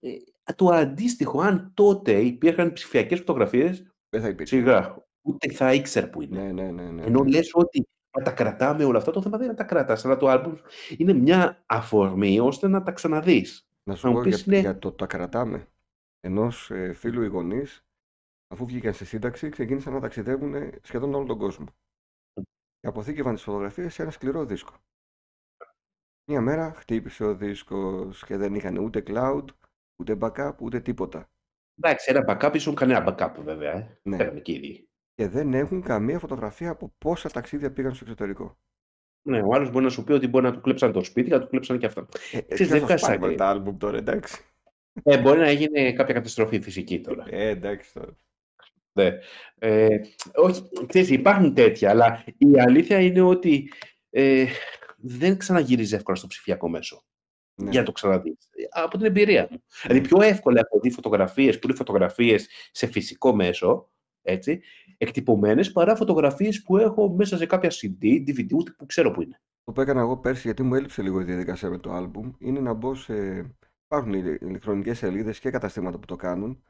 Ε, το αντίστοιχο, αν τότε υπήρχαν ψηφιακές φωτογραφίες, Δεν θα υπήρχε. σιγά, ούτε θα ήξερα που είναι. Ναι, ναι, ναι. ναι, Ενώ ναι. λες ότι να τα κρατάμε όλα αυτά, το θέμα δεν είναι να τα κρατάς, αλλά το album είναι μια αφορμή ώστε να τα ξαναδείς. Να σου να μου πω για, πεις, ναι. για το τα κρατάμε. Ενός ε, φίλου οι γονείς, αφού βγήκαν στη σύνταξη, ξεκίνησαν να ταξιδεύουν σχεδόν όλο τον κόσμο. Και αποθήκευαν τι φωτογραφίε σε ένα σκληρό δίσκο. Μια μέρα χτύπησε ο δίσκος και δεν είχαν ούτε cloud, ούτε backup, ούτε τίποτα. Εντάξει, ένα backup ήσουν κανένα backup βέβαια. Ε. Ναι. Φέραμε και ήδη. Και δεν έχουν καμία φωτογραφία από πόσα ταξίδια πήγαν στο εξωτερικό. Ναι, ο άλλος μπορεί να σου πει ότι μπορεί να του κλέψαν το σπίτι και να του κλέψαν και αυτά. Ε, Ξέρεις, τι δεν θα βγάζεις σου πάρουμε άκρη. τα άλμπουμ τώρα, εντάξει. Ε, μπορεί να έγινε κάποια καταστροφή φυσική τώρα. Ε, εντάξει τώρα. Ναι. Ε, όχι, ξέρεις, υπάρχουν τέτοια, αλλά η αλήθεια είναι ότι ε, δεν ξαναγυρίζει εύκολα στο ψηφιακό μέσο. Ναι. για να το ξαναδείς. Από την εμπειρία μου. Δηλαδή πιο εύκολα έχω δει φωτογραφίες που είναι φωτογραφίες σε φυσικό μέσο, έτσι, εκτυπωμένες, παρά φωτογραφίες που έχω μέσα σε κάποια CD, DVD, ούτε που ξέρω που είναι. Το που έκανα εγώ πέρσι, γιατί μου έλειψε λίγο η διαδικασία με το άλμπουμ, είναι να μπω σε... Υπάρχουν ηλεκτρονικές σελίδες και καταστήματα που το κάνουν.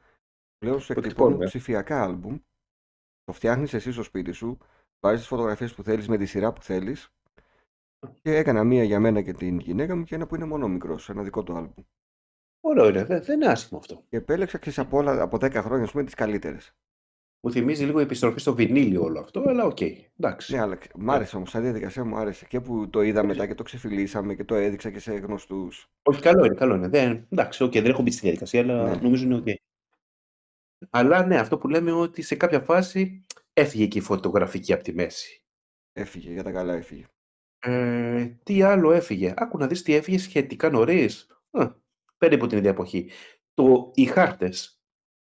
Πλέον σου Που εκτυπώνουν εκτυπώνουν, ε. ψηφιακά άλμπουμ. Το φτιάχνεις εσύ στο σπίτι σου, βάζεις τις φωτογραφίες που θέλεις με τη σειρά που θέλεις και έκανα μία για μένα και την γυναίκα μου και ένα που είναι μόνο μικρός, ένα δικό του άλμπουμ. Ωραίο είναι, δεν, δεν είναι άσχημο αυτό. Και επέλεξα ξέρεις, από, όλα, από 10 χρόνια, ας πούμε, τις καλύτερες. Μου θυμίζει λίγο η επιστροφή στο βινίλιο όλο αυτό, αλλά οκ, εντάξει. Ναι, αλλά μ' άρεσε όμως, σαν διαδικασία μου άρεσε. Και που το είδα μετά και το ξεφυλλίσαμε και το έδειξα και σε γνωστούς. Όχι, καλό είναι, καλό είναι. Δεν, εντάξει, οκ, δεν έχω μπει στη διαδικασία, αλλά Ναι. νομίζω είναι οκ. Αλλά ναι, αυτό που λέμε ότι σε κάποια φάση έφυγε και η φωτογραφική από τη μέση. Έφυγε, για τα καλά έφυγε. Ε, τι άλλο έφυγε; Άκου να δεις τι έφυγε σχετικά νωρίς. Α, περίπου την ίδια εποχή. Το, οι χάρτες.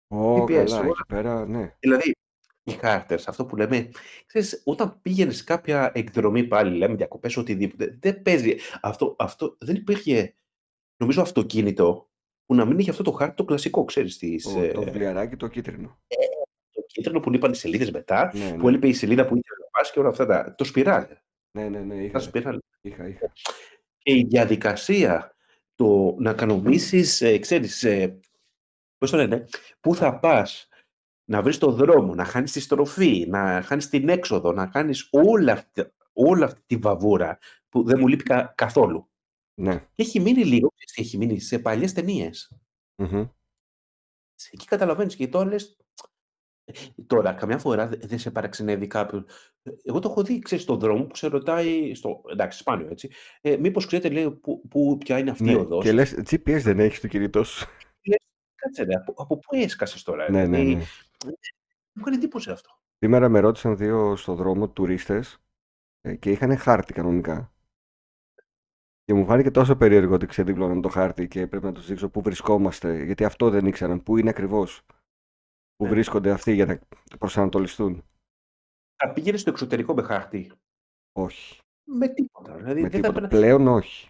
Ω, GPS, καλά, όλα. εκεί πέρα, ναι. Δηλαδή, οι χάρτες, αυτό που λέμε, ξέρεις, όταν πήγαινες κάποια εκδρομή πάλι, λέμε διακοπές, οτιδήποτε, δεν παίζει. Αυτό, αυτό δεν υπήρχε, νομίζω, αυτοκίνητο που να μην είχε αυτό το χάρτη το κλασικό, ξέρεις, της, Το, το ε, βιβλιαράκι το κίτρινο. το κίτρινο που λείπαν οι σελίδες μετά, Ναι, που ναι. έλειπε η σελίδα που ήθελε να πας και όλα αυτά τα, το σπιράλ. Ναι, ναι, ναι, Τα είχα, σπιράλ. είχα, είχα. και η διαδικασία το να κανονίσεις, ε, ξέρεις, ε, πώς το λένε, πού θα πας, να βρεις το δρόμο, να χάνεις τη στροφή, να χάνεις την έξοδο, να κάνεις όλα αυτή, όλη αυτή τη βαβούρα που δεν μου λείπει κα- καθόλου. Ναι. Και έχει μείνει λίγο, ξέρεις τι έχει μείνει, σε παλιές ταινίες. Μμμ. Εκεί καταλαβαίνεις και τώρα λες, Τώρα, καμιά φορά δε- δεν σε παραξενεύει κάποιος. Εγώ το έχω δει, ξέρεις, στον δρόμο που σε ρωτάει, στο, εντάξει, σπάνιο έτσι, ε, μήπως ξέρετε, λέει, που, που, ποια είναι αυτή η Ναι. οδός. Και λες, GPS δεν έχεις το κινητός σου. Λες, κάτσε ρε, από, από πού έσκασες τώρα, Ναι, ναι, δηλαδή, ναι. μου κάνει εντύπωση αυτό. Σήμερα με ρώτησαν δύο στο δρόμο τουρίστες ε, και είχαν χάρτη κανονικά. Και μου φάνηκε τόσο περίεργο ότι ξεδίπλωναν το χάρτη και πρέπει να τους δείξω πού βρισκόμαστε, γιατί αυτό δεν ήξεραν, πού είναι ακριβώς. Πού Ναι. βρίσκονται αυτοί για να προσανατολιστούν. Θα πήγαινε στο εξωτερικό με χάρτη; Όχι. Με τίποτα. Δηλαδή, Με δεν θα τίποτα. έπαιρνα- Πλέον όχι.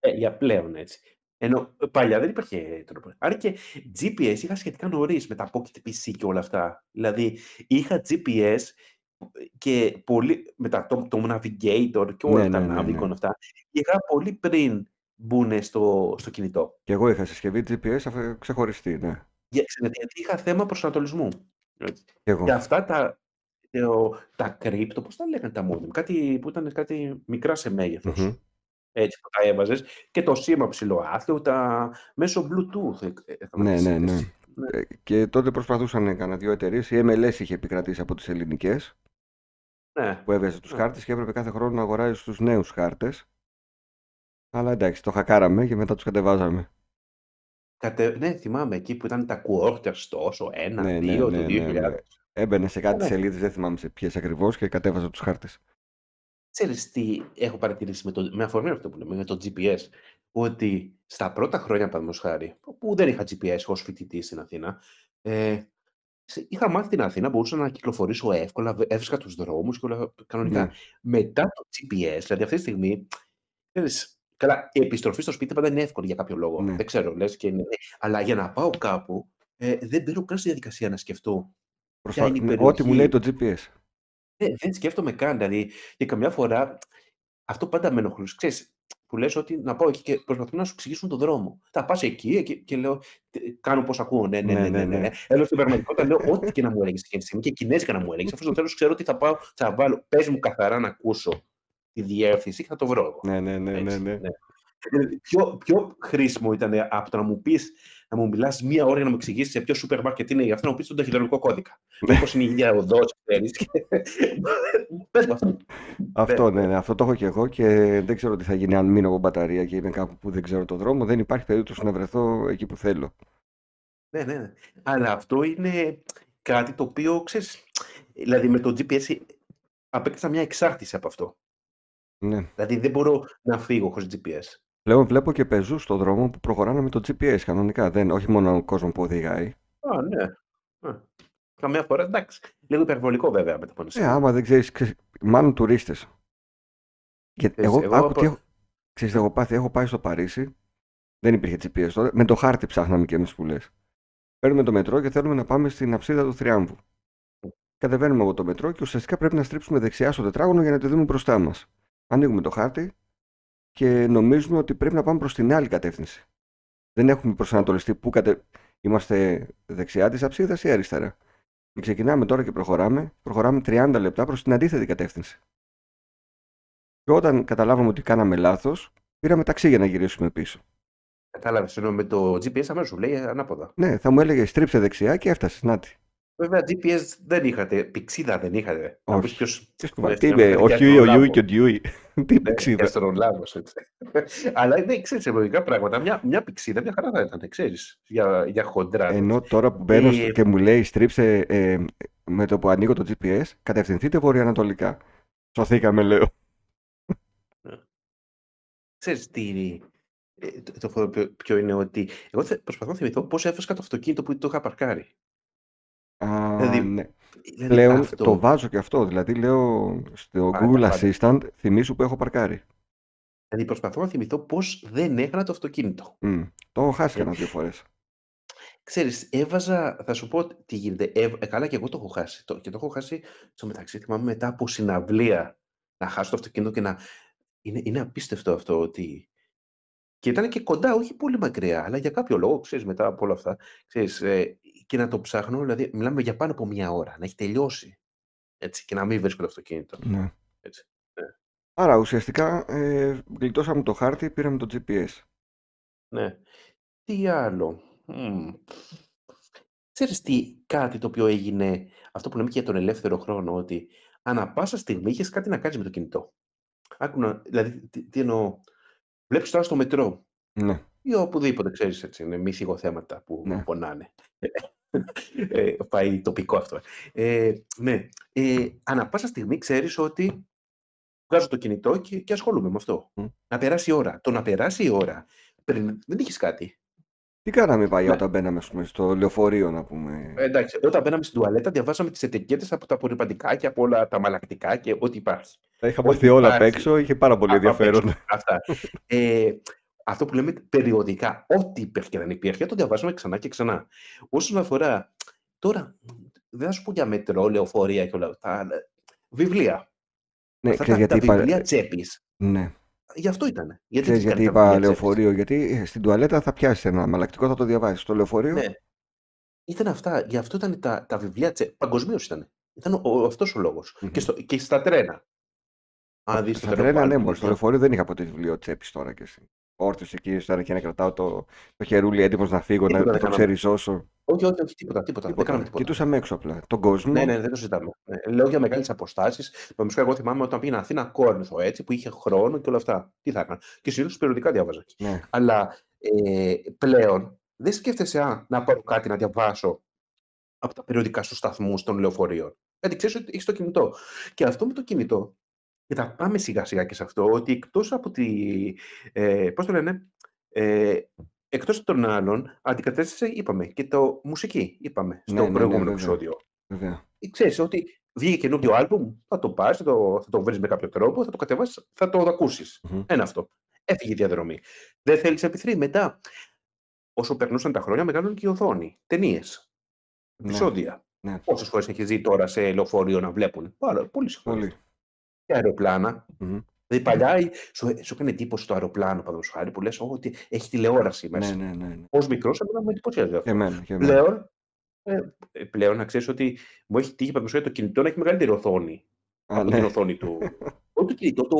Ε, για πλέον έτσι. Ενώ ε, παλιά δεν υπήρχε τρόπο. Άρα και GPS είχα σχετικά νωρίς με τα Pocket PC και όλα αυτά. Δηλαδή είχα GPS και πολύ με τα, το, το Navigator και όλα Ναι, τα ναι, ναι, Navicon ναι. αυτά. Είχα πολύ πριν μπουν στο, στο κινητό. Και εγώ είχα συσκευή GPS αφού- ξεχωριστή, ναι. Για, ξέρετε, γιατί είχα θέμα προσανατολισμού. Έτσι. Και εγώ. Και αυτά τα, το, τα κρύπτο, πώς τα λέγανε τα modem, κάτι που ήταν κάτι μικρά σε μέγεθος. Μμμ. Έτσι που τα έβαζες και το σήμα ψηλό άθλιο, τα μέσω Bluetooth ε, έκανα Ναι, τη ναι, ναι. σύνδεση. Ναι. Ε, Και τότε προσπαθούσαν κανένα δύο εταιρείες. Η MLS είχε επικρατήσει από τις ελληνικές Ναι. που έβγαζε τους Ναι. χάρτες και έπρεπε κάθε χρόνο να αγοράζεις τους νέους χάρτες. Αλλά εντάξει, το χακάραμε και μετά τους κατεβάζαμε. Κατε... Ναι, θυμάμαι εκεί που ήταν τα quarters τόσο, ένα, Ναι, ναι, δύο, το ναι, ναι, 2000. ναι. Έμπαινε σε Ναι, κάτι ναι. σελίδες, δεν θυμάμαι σε ποιες ακριβώς και κατέβαζα τους χάρτες. Ξέρεις τι έχω παρατηρήσει με, το, με αφορμή αυτό που λέμε, με το GPS, ότι στα πρώτα χρόνια, παραδείγματος χάρη, που δεν είχα GPS ως φοιτητή στην Αθήνα, ε, σε- είχα μάθει την Αθήνα, μπορούσα να κυκλοφορήσω εύκολα, βε- έβρισκα τους δρόμους και όλα κανονικά. Ναι. Μετά το GPS, δηλαδή αυτή τη στιγμή, ξέρεις, καλά, η επιστροφή στο σπίτι πάντα είναι εύκολη για κάποιο λόγο. Ναι. Δεν ξέρω, λες και είναι. ε, Αλλά για να πάω κάπου, ε, δεν μπαίνω καν στη διαδικασία να σκεφτώ Προσπα... είναι η ναι, Ό,τι μου λέει περιοχή. το GPS. Δεν, δεν σκέφτομαι καν. Δηλαδή, και καμιά φορά αυτό πάντα με ενοχλούσε. Ξέρεις, που λες ότι να πάω εκεί και προσπαθούν να σου εξηγήσουν τον δρόμο. Θα πας εκεί και, και λέω, «Τι- κάνω πώς ακούω. Ναι, ναι, Ναι, ναι, ναι, ναι. ναι. ναι. Ενώ στην πραγματικότητα λέω ό,τι και να μου έλεγες εκείνη τη στιγμή και κινέζικα να μου έλεγες. Αφού στο τέλος ξέρω ότι θα πάω, θα βάλω. Πες μου καθαρά να ακούσω τη διεύθυνση και θα το βρω εγώ. Ναι, ναι, ναι, ναι, Έτσι, ναι. ναι. Δηλαδή, Πιο, πιο χρήσιμο ήταν από το να μου πεις, να μου μιλάς μία ώρα για να μου εξηγήσεις σε ποιο σούπερ μάρκετ είναι, για αυτό να μου πει τον ταχυδρομικό κώδικα. Ναι. Πώ είναι η ίδια οδό, ξέρεις. Πες μου αυτό. Αυτό, Ναι, ναι, ναι, αυτό το έχω και εγώ και δεν ξέρω τι θα γίνει αν μείνω από μπαταρία και είμαι κάπου που δεν ξέρω το δρόμο. Δεν υπάρχει περίπτωση να βρεθώ εκεί που θέλω. Ναι, ναι. ναι. Αλλά αυτό είναι κάτι το οποίο, ξέρεις, δηλαδή με το GPS απέκτησα μια εξάρτηση από αυτό. Ναι. Δηλαδή δεν μπορώ να φύγω χωρίς GPS. Πλέον βλέπω και πεζούς στον δρόμο που προχωράνε με το GPS κανονικά. Δεν, όχι μόνο ο κόσμος που οδηγάει. Α, ναι. Α, καμιά φορά, εντάξει. Λίγο υπερβολικό βέβαια μετά από ένα Ε, σημείο. άμα δεν ξέρεις, ξέρεις μάλλον τουρίστες. Γιατί Ξέρεις, εγώ, εγώ άκου από- τι έχω, ξέρεις, τι έχω πάθει, έχω πάει στο Παρίσι, δεν υπήρχε GPS τότε, με το χάρτη ψάχναμε και εμείς που λες. Παίρνουμε το μετρό και θέλουμε να πάμε στην αψίδα του Θριάμβου. Κατεβαίνουμε από το μετρό και ουσιαστικά πρέπει να στρίψουμε δεξιά στο τετράγωνο για να τη δούμε μπροστά μας. Ανοίγουμε το χάρτη και νομίζουμε ότι πρέπει να πάμε προς την άλλη κατεύθυνση. Δεν έχουμε προσανατολιστεί πού κατε... είμαστε δεξιά της αψίδας ή αριστερά. Και ξεκινάμε τώρα και προχωράμε. Προχωράμε 30 λεπτά προς την αντίθετη κατεύθυνση. Και όταν καταλάβαμε ότι κάναμε λάθος, πήραμε ταξί για να γυρίσουμε πίσω. Κατάλαβες, ενώ με το GPS αμέσως σου λέει ανάποδα. Ναι, θα μου έλεγε στρίψε δεξιά και έφτασες. Νάτι. Βέβαια, GPS δεν είχατε, πηξίδα δεν είχατε. Να πεις Όχι. ποιος... Τι σκουβά, ε, τι στην είπε, ο Αμερική, Χιούι, ο αστρολάβο. Ιούι και ο Ντιούι. Τι Ναι, πηξίδα. αστρολάβος, έτσι. Αλλά ναι, ξέρεις, εμπορικά πράγματα, μια, μια πηξίδα, μια χαρά θα ήταν, ξέρεις, για, για χοντρά. Ενώ τώρα που μπαίνω στο- Ε, και μου λέει στρίψε ε, με το που ανοίγω το GPS, κατευθυνθείτε βορειοανατολικά. Σωθήκαμε, λέω. Ξέρεις τι, ε, το, το φοβερό ποιο, ποιο είναι ότι εγώ θε- προσπαθώ να θυμηθώ πώς έβρισκα το αυτοκίνητο που το είχα παρκάρει. Α, Δηλαδή, ναι. δηλαδή Πλέον αυτό, το βάζω και αυτό. Δηλαδή λέω στο πάντα, Google πάντα. Assistant θυμίσου που έχω παρκάρει. Δηλαδή προσπαθώ να θυμηθώ πώς δεν έχανα το αυτοκίνητο. Μμ, Το έχω χάσει Ε, κανένα δύο φορές. Ξέρεις, έβαζα, θα σου πω τι γίνεται. Έβ- ε, καλά και εγώ το έχω χάσει. Το, και το έχω χάσει στο μεταξύ, θυμάμαι μετά από συναυλία να χάσω το αυτοκίνητο και να... Είναι, είναι απίστευτο αυτό ότι... Και ήταν και κοντά, όχι πολύ μακριά, αλλά για κάποιο λόγο, ξέρεις, μετά από όλα αυτά, ξέρεις, ε, και να το ψάχνω, δηλαδή, μιλάμε για πάνω από μία ώρα, να έχει τελειώσει, έτσι, και να μην βρίσκω το αυτοκίνητο, Ναι. έτσι. Ναι. Άρα ουσιαστικά ε, γλιτώσαμε το χάρτη, πήραμε το GPS. ναι. Τι άλλο. Μμμ. Ξέρεις τι, κάτι το οποίο έγινε, αυτό που λέμε και για τον ελεύθερο χρόνο, ότι ανά πάσα στιγμή είχες κάτι να κάνεις με το κινητό. Άκου να, δηλαδή, τι, τι εννοώ. Βλέπεις τώρα στο μετρό Ναι, ή οπουδήποτε, ξέρεις, έτσι, είναι μη θέματα που ναι. πονάνε. Ε, πάει τοπικό αυτό. Ε, ναι, ε, ανά πάσα στιγμή ξέρεις ότι βγάζω το κινητό και, και ασχολούμαι με αυτό. Μμ. Να περάσει η ώρα. Το να περάσει η ώρα, πριν δεν είχες κάτι. Τι κάναμε παλιά Ναι. όταν μπαίναμε ας πούμε, στο λεωφορείο να πούμε; Ε, Εντάξει, όταν μπαίναμε στην τουαλέτα, διαβάζαμε τις ετικέτες από τα απορριπαντικά και από όλα τα μαλακτικά και ό,τι υπάρχει. Τα είχα Ό,τι μάθει όλα απ' υπάρχει. έξω, είχε πάρα πολύ Α, απ' έξω. ενδιαφέρον. Αυτά. Ε, αυτό που λέμε περιοδικά, ό,τι υπήρχε και δεν υπήρχε, το διαβάζουμε ξανά και ξανά. Όσον αφορά. Τώρα, δεν θα σου πω για μετρό, λεωφορεία και όλα αυτά. αλλά Βιβλία. Ναι, Αυτά ξέρεις τα, γιατί τα είπα, βιβλία τσέπης. ναι. Γι' αυτό ήταν. Γιατί Ξέρεις τις γιατί κάνει τα είπα βιβλία τσέπης; λεωφορείο, γιατί ε, στην τουαλέτα θα πιάσεις ένα μαλακτικό, θα το διαβάσεις. Στο λεωφορείο, Ναι. Ήταν αυτά. Γι' αυτό ήταν τα, τα βιβλία τσέπη. Παγκοσμίως ήταν. Ήταν αυτός ο λόγος. Μμμ. Και, στο, και στα τρένα. Αν δεις το στα τρένο τρένα, πάλι ναι, το μόλις. Στο βιβλίο. λεωφορείο δεν είχα ποτέ βιβλίο τσέπης τώρα και εσύ. Όρθιος εκεί ύστερα και να κρατάω το, το χερούλι έτοιμος να φύγω, να, Τίποτα να δεν το κάναμε. ξεριζώσω. Όχι, όχι, όχι, τίποτα, τίποτα. Δεν κάναμε Τίποτα. τίποτα. Κοιτούσαμε έξω απλά. Τον κόσμο. Ναι, ναι, δεν το συζητάμε. Ε, λέω για μεγάλες αποστάσεις. Νομίζω εγώ θυμάμαι όταν πήγαινα Αθήνα Κόρινθο, έτσι, που είχε χρόνο και όλα αυτά. Τι θα έκανα. Και συνήθως περιοδικά διάβαζα. Ναι. Αλλά ε, πλέον δεν σκέφτεσαι «Α, να πάρω κάτι να διαβάσω από τα περιοδικά στους σταθμούς των λεωφορείων». Γιατί ξέρεις ότι έχεις το κινητό. Και αυτό με το κινητό, και θα πάμε σιγά-σιγά και σε αυτό, ότι εκτός από τη ε, πώς το λένε, ε, εκτός από των άλλων, αντικατέστησε, είπαμε, και το μουσική, είπαμε, στο Ναι, ναι, ναι, προηγούμενο βέβαια. επεισόδιο. Βέβαια. Ε, Ξέρεις ότι βγήκε καινούριο άλμπουμ, θα το πάρεις, θα το, θα το βρεις με κάποιο τρόπο, θα το κατεβάσεις, θα το ακούσεις. Μμμ. Ένα αυτό. Έφυγε η διαδρομή. Δεν θέλεις MP3. Μετά, όσο περνούσαν τα χρόνια, μεγάλωνε και η οθόνη. Ταινίες. Ναι, Επεισόδια. ναι. Πόσες φορές έχεις δει τώρα σε λεωφορείο να βλέπουν; Πάρα πολύ συχνά. Πολύ. Και αεροπλάνα. Μμμ. Δηλαδή παλιά η- σου, σου έκανε εντύπωση το αεροπλάνο, παραδείγματος χάρη, που λες ότι έχει τηλεόραση Ναι, μέσα. ναι, ναι. ναι. Ω μικρός, εμένα με εντυπωσιάζει αυτό. Και εμένα, και εμένα. Πλέον, ε, ε, πλέον να ξέρεις ότι μου έχει τύχει παραδείγματος χάρη το κινητό να έχει μεγαλύτερη οθόνη Α, από ναι. την οθόνη του. Όχι το κινητό, το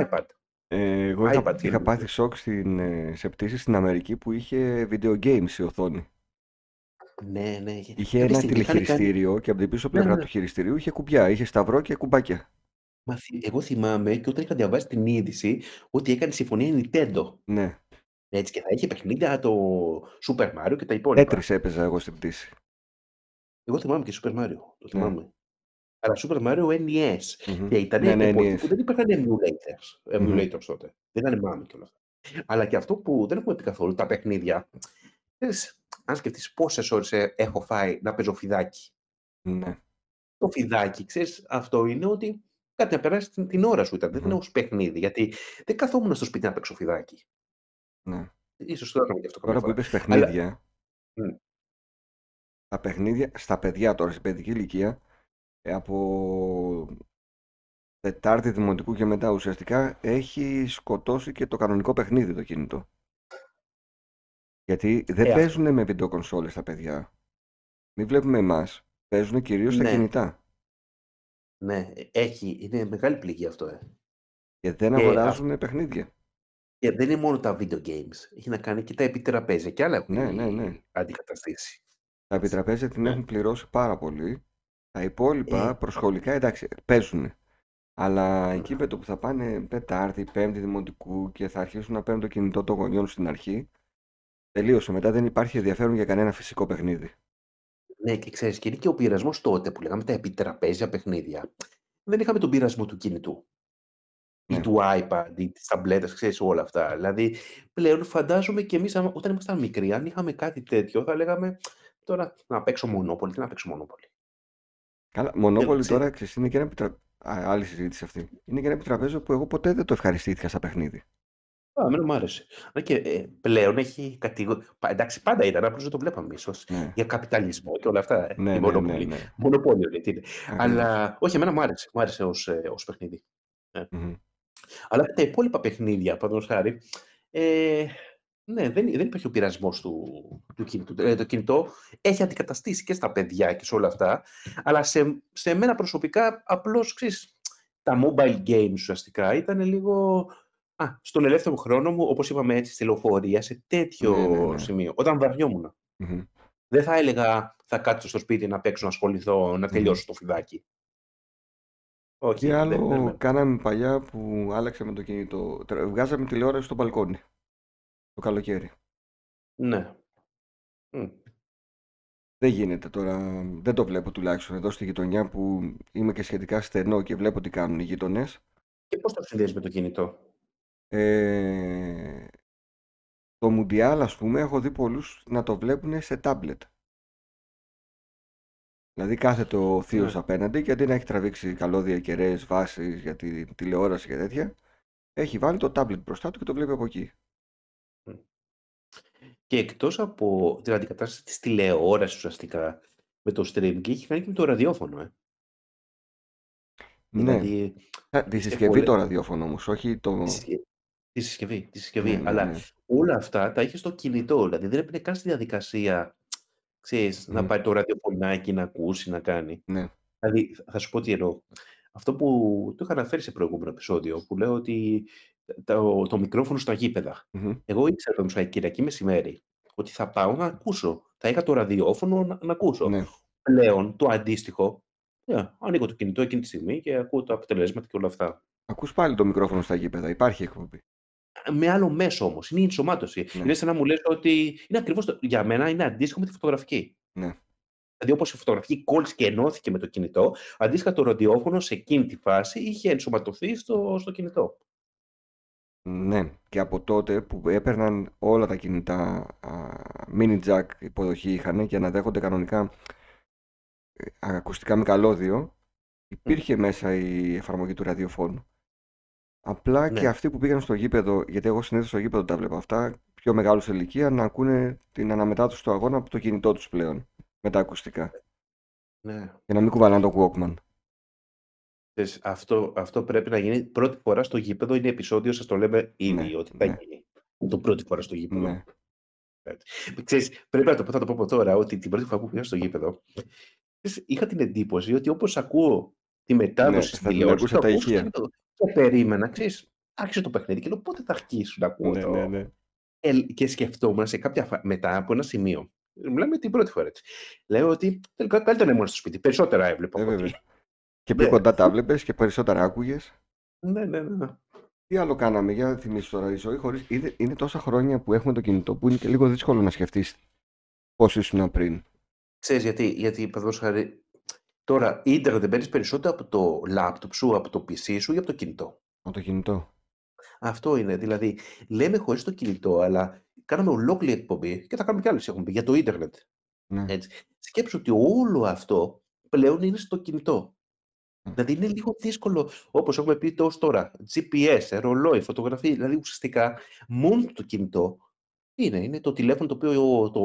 iPad. Ε, εγώ είχα, iPad είχα είναι. πάθει σοκ στην, ε, σε πτήσεις στην Αμερική που είχε video games η οθόνη. Ναι, ναι. Είχε Κάποια ένα στιγμή είχαν κάνει. τηλεχειριστήριο και από την πίσω Ναι, πλευρά ναι. του χειριστηρίου είχε κουμπιά, είχε σταυρό και κουμπάκια. Μα θυ- εγώ θυμάμαι και όταν είχα διαβάσει την είδηση ότι έκανε συμφωνία η Nintendo. Ναι. Έτσι, και θα είχε παιχνίδια το Super Mario και τα υπόλοιπα. Τέτρις έπαιζα εγώ στην πτήση. Εγώ θυμάμαι και Super Mario. Το Ναι. θυμάμαι. Αλλά Super Mario NES. Μμμ. Και ήταν Ναι, ναι, εποχή NES. που δεν υπήρχαν emulators, Μμμ. emulators τότε. Δεν ήταν μάμι και όλα αυτά. Αλλά και αυτό που δεν έχουμε πει καθόλου, τα παιχνίδια. Ξέρεις, αν σκεφτείς πόσες ώρες ε, έχω φάει να παίζω φιδάκι. Ναι. Το φιδάκι, ξέρεις, αυτό είναι ότι κάτι να περάσει την, την ώρα σου ήταν. Δεν Μμμ. είναι ως παιχνίδι. Γιατί δεν καθόμουν στο σπίτι να παίξω φιδάκι. ναι. Ίσως το έκανα και αυτό καμιά Τώρα που φορά. είπες Αλλά παιχνίδια, μ, τα παιχνίδια στα παιδιά τώρα, στην παιδική ηλικία, ε, από Τετάρτη Δημοτικού και μετά ουσιαστικά έχει σκοτώσει και το κανονικό παιχνίδι το κινητό. Γιατί δεν ε, αυτό. παίζουν με βιντεοκονσόλες τα παιδιά. Μην βλέπουμε εμάς. Παίζουν κυρίως στα Ναι, κινητά. Ναι, έχει. Είναι μεγάλη πληγή αυτό, ε. Και δεν Και, αυ- αγοράζουν παιχνίδια. και δεν είναι μόνο τα video games. Έχει να κάνει και τα επιτραπέζια. Και άλλα έχουν Ναι, ναι, ναι. αντικαταστήσει. Τα Έτσι. επιτραπέζια την Ναι. έχουν πληρώσει πάρα πολύ. Τα υπόλοιπα Ε, προσχολικά εντάξει παίζουν. Αλλά ναι. εκεί με το που θα πάνε Τετάρτη, Πέμπτη Δημοτικού και θα αρχίσουν να παίρνουν το κινητό των γονιών στην αρχή, τελείωσε. Μετά δεν υπάρχει ενδιαφέρον για κανένα φυσικό παιχνίδι. Ναι, και ξέρεις, και είναι και ο πειρασμός τότε που λέγαμε τα επιτραπέζια παιχνίδια. Δεν είχαμε τον πειρασμό του κινητού ή Ναι. του iPad ή της ταμπλέτας, ξέρεις όλα αυτά. Δηλαδή, πλέον φαντάζομαι και εμείς άμα- όταν ήμασταν μικροί, αν είχαμε κάτι τέτοιο, θα λέγαμε τώρα να παίξω μονόπολη. Τι να παίξω μονόπολη. Καλά, Και, Μονόπολη ξέρεις, τώρα ξέρεις, είναι και ένα επιτρα... Α, άλλη συζήτηση αυτή. Είναι και ένα επιτραπέζιο που εγώ ποτέ δεν το ευχαριστήθηκα σαν παιχνίδι. Α, εμένα μου άρεσε. Αλλά και ε, πλέον έχει κατηγορία. Εντάξει, πάντα ήταν, απλώς δεν το βλέπαμε ίσως. Ναι, Για καπιταλισμό και όλα αυτά. Ε, ναι, η ναι, ναι, μονοπολή. ναι. Μονοπόλιο, λέει, τι είναι. Ακριβώς. Αλλά όχι, εμένα μου άρεσε. Μου άρεσε ως, ε, ως παιχνίδι. Ε. Μμμ. Αλλά τα υπόλοιπα παιχνίδια, παραδείγματος χάρη, ε, ναι, δεν, δεν υπάρχει ο πειρασμός του, του κινητού. Ε, το κινητό έχει αντικαταστήσει και στα παιδιά και σε όλα αυτά, αλλά σε, σε μένα προσωπικά απλώς, ξέρεις, τα mobile games ουσιαστικά ήταν λίγο α, στον ελεύθερο χρόνο μου, όπως είπαμε έτσι, στη λεωφορεία, σε τέτοιο Ναι, ναι, ναι. σημείο, όταν βαριόμουν. Μμμ. Δεν θα έλεγα θα κάτσω στο σπίτι να παίξω, να ασχοληθώ, να Μμμ. τελειώσω το φιδάκι. Τι Όχι, δεν, δεν άλλο με... κάναμε παλιά που άλλαξε με το κινητό. Τρα- Βγάζαμε τηλεόραση στο μπαλκόνι το καλοκαίρι. Ναι. Μμ. Δεν γίνεται τώρα, δεν το βλέπω τουλάχιστον εδώ στη γειτονιά που είμαι και σχετικά στενό και βλέπω τι κάνουν οι γείτονες. Και πώς το συνδέεις με το κινητό; Ε, το Μουντιάλ, ας πούμε, έχω δει πολλούς να το βλέπουν σε τάμπλετ. Δηλαδή κάθεται ο θείος Ναι. απέναντι και αντί να έχει τραβήξει καλώδια κεραίες βάσεις για τη τηλεόραση και τέτοια, έχει βάλει το τάμπλετ μπροστά του και το βλέπει από εκεί. Μμ. Και εκτός από την αντικατάσταση της τηλεόρασης ουσιαστικά με το streaming, έχει κάνει και με το ραδιόφωνο, ε. Ναι. Δηλαδή, Α, Τη σε συσκευή πολλε... το ραδιόφωνο όμως, όχι το... Τη συσκε- τη συσκευή, τη Ναι, συσκευή. ναι, Αλλά ναι. όλα αυτά τα έχει στο κινητό. Δηλαδή δεν έπαιρνε καν στη διαδικασία, ξέρεις, να Μμ. πάει το ραδιοφωνάκι να ακούσει, να κάνει. Ναι. Δηλαδή, θα σου πω τι εννοώ. Αυτό που το είχα αναφέρει σε προηγούμενο επεισόδιο, που λέω ότι το, το μικρόφωνο στα γήπεδα. Μμμ. Εγώ ήξερα το μουσαϊκή Κυριακή μεσημέρι ότι θα πάω να ακούσω. Θα είχα το ραδιόφωνο να, να ακούσω. Ναι. Πλέον το αντίστοιχο, yeah, ανοίγω το κινητό εκείνη τη στιγμή και ακούω τα αποτελέσματα και όλα αυτά. Ακούς πάλι το μικρόφωνο στα γήπεδα, υπάρχει εκπομπή. Με άλλο μέσο όμως. Είναι η ενσωμάτωση. Ναι. Είναι σαν να μου λες ότι είναι ακριβώς το, για μένα είναι αντίστοιχο με τη φωτογραφική. Ναι. Δηλαδή, όπως η φωτογραφική κόλλησε και ενώθηκε με το κινητό, αντίστοιχα το ραδιόφωνο σε εκείνη τη φάση είχε ενσωματωθεί στο, στο κινητό. Ναι, και από τότε που έπαιρναν όλα τα κινητά α, mini jack υποδοχή είχαν για να δέχονται κανονικά ε, ακουστικά με καλώδιο, υπήρχε μέσα η εφαρμογή του ραδιοφώνου. Απλά Ναι. και αυτοί που πήγαν στο γήπεδο, γιατί εγώ συνήθως στο γήπεδο τα βλέπω αυτά, πιο μεγάλους σε ηλικία, να ακούνε την αναμετάδοση τους αγώνα από το κινητό τους πλέον με τα ακουστικά. Ναι. Για να μην κουβαλάνε το Walkman. Ξέρεις, Αυτό, αυτό πρέπει να γίνει πρώτη φορά στο γήπεδο. Είναι επεισόδιο, σας το λέμε ήδη, Ναι, ότι θα ναι. γίνει. Το πρώτη φορά στο γήπεδο. Ναι. Ξέρεις, πρέπει να το πω, θα το πω από τώρα, ότι την πρώτη φορά που πήγα στο γήπεδο, ξέρεις, είχα την εντύπωση ότι όπως ακούω τη μετάδοση Ναι, στην θα την τηλεόραση, ακούσω το τα ακούω στο ηχεία. γήπεδο. Και περίμενα, ξέρεις, άρχισε το παιχνίδι και λέω πότε θα αρχίσω να ακούω Ναι, το... ναι, ναι. Ε, και σκεφτόμουν σε κάποια φα... μετά από ένα σημείο. Μιλάμε την πρώτη φορά έτσι. Λέω ότι τελικά καλύτερα να ήμουν στο σπίτι. Περισσότερα έβλεπα Ε, από βέβαια. ότι. Και πιο Ναι. κοντά τα βλέπε και περισσότερα άκουγες. Ναι, ναι, ναι. Τι άλλο κάναμε, για θυμίσου τώρα η ζωή χωρίς... Είναι, είναι τόσα χρόνια που έχουμε το κινητό που είναι και λίγο δύσκολο να σκεφτείς πώς ήσουν πριν. Ξέρεις γιατί, γιατί παραδείγματος χάρη, τώρα ίντερνετ δεν παίρνεις περισσότερο από το λάπτοπ σου, από το PC σου ή από το κινητό; Από το κινητό. Αυτό είναι. Δηλαδή, λέμε χωρίς το κινητό, αλλά κάναμε ολόκληρη εκπομπή και θα κάνουμε κι άλλες εκπομπή για το ίντερνετ. Ναι. Έτσι. Σκέψου ότι όλο αυτό πλέον είναι στο κινητό. Μμ. Δηλαδή είναι λίγο δύσκολο, όπως έχουμε πει τόσο τώρα, GPS, ρολόι, φωτογραφία, δηλαδή ουσιαστικά μόνο το κινητό είναι, είναι το τηλέφωνο το οποίο το,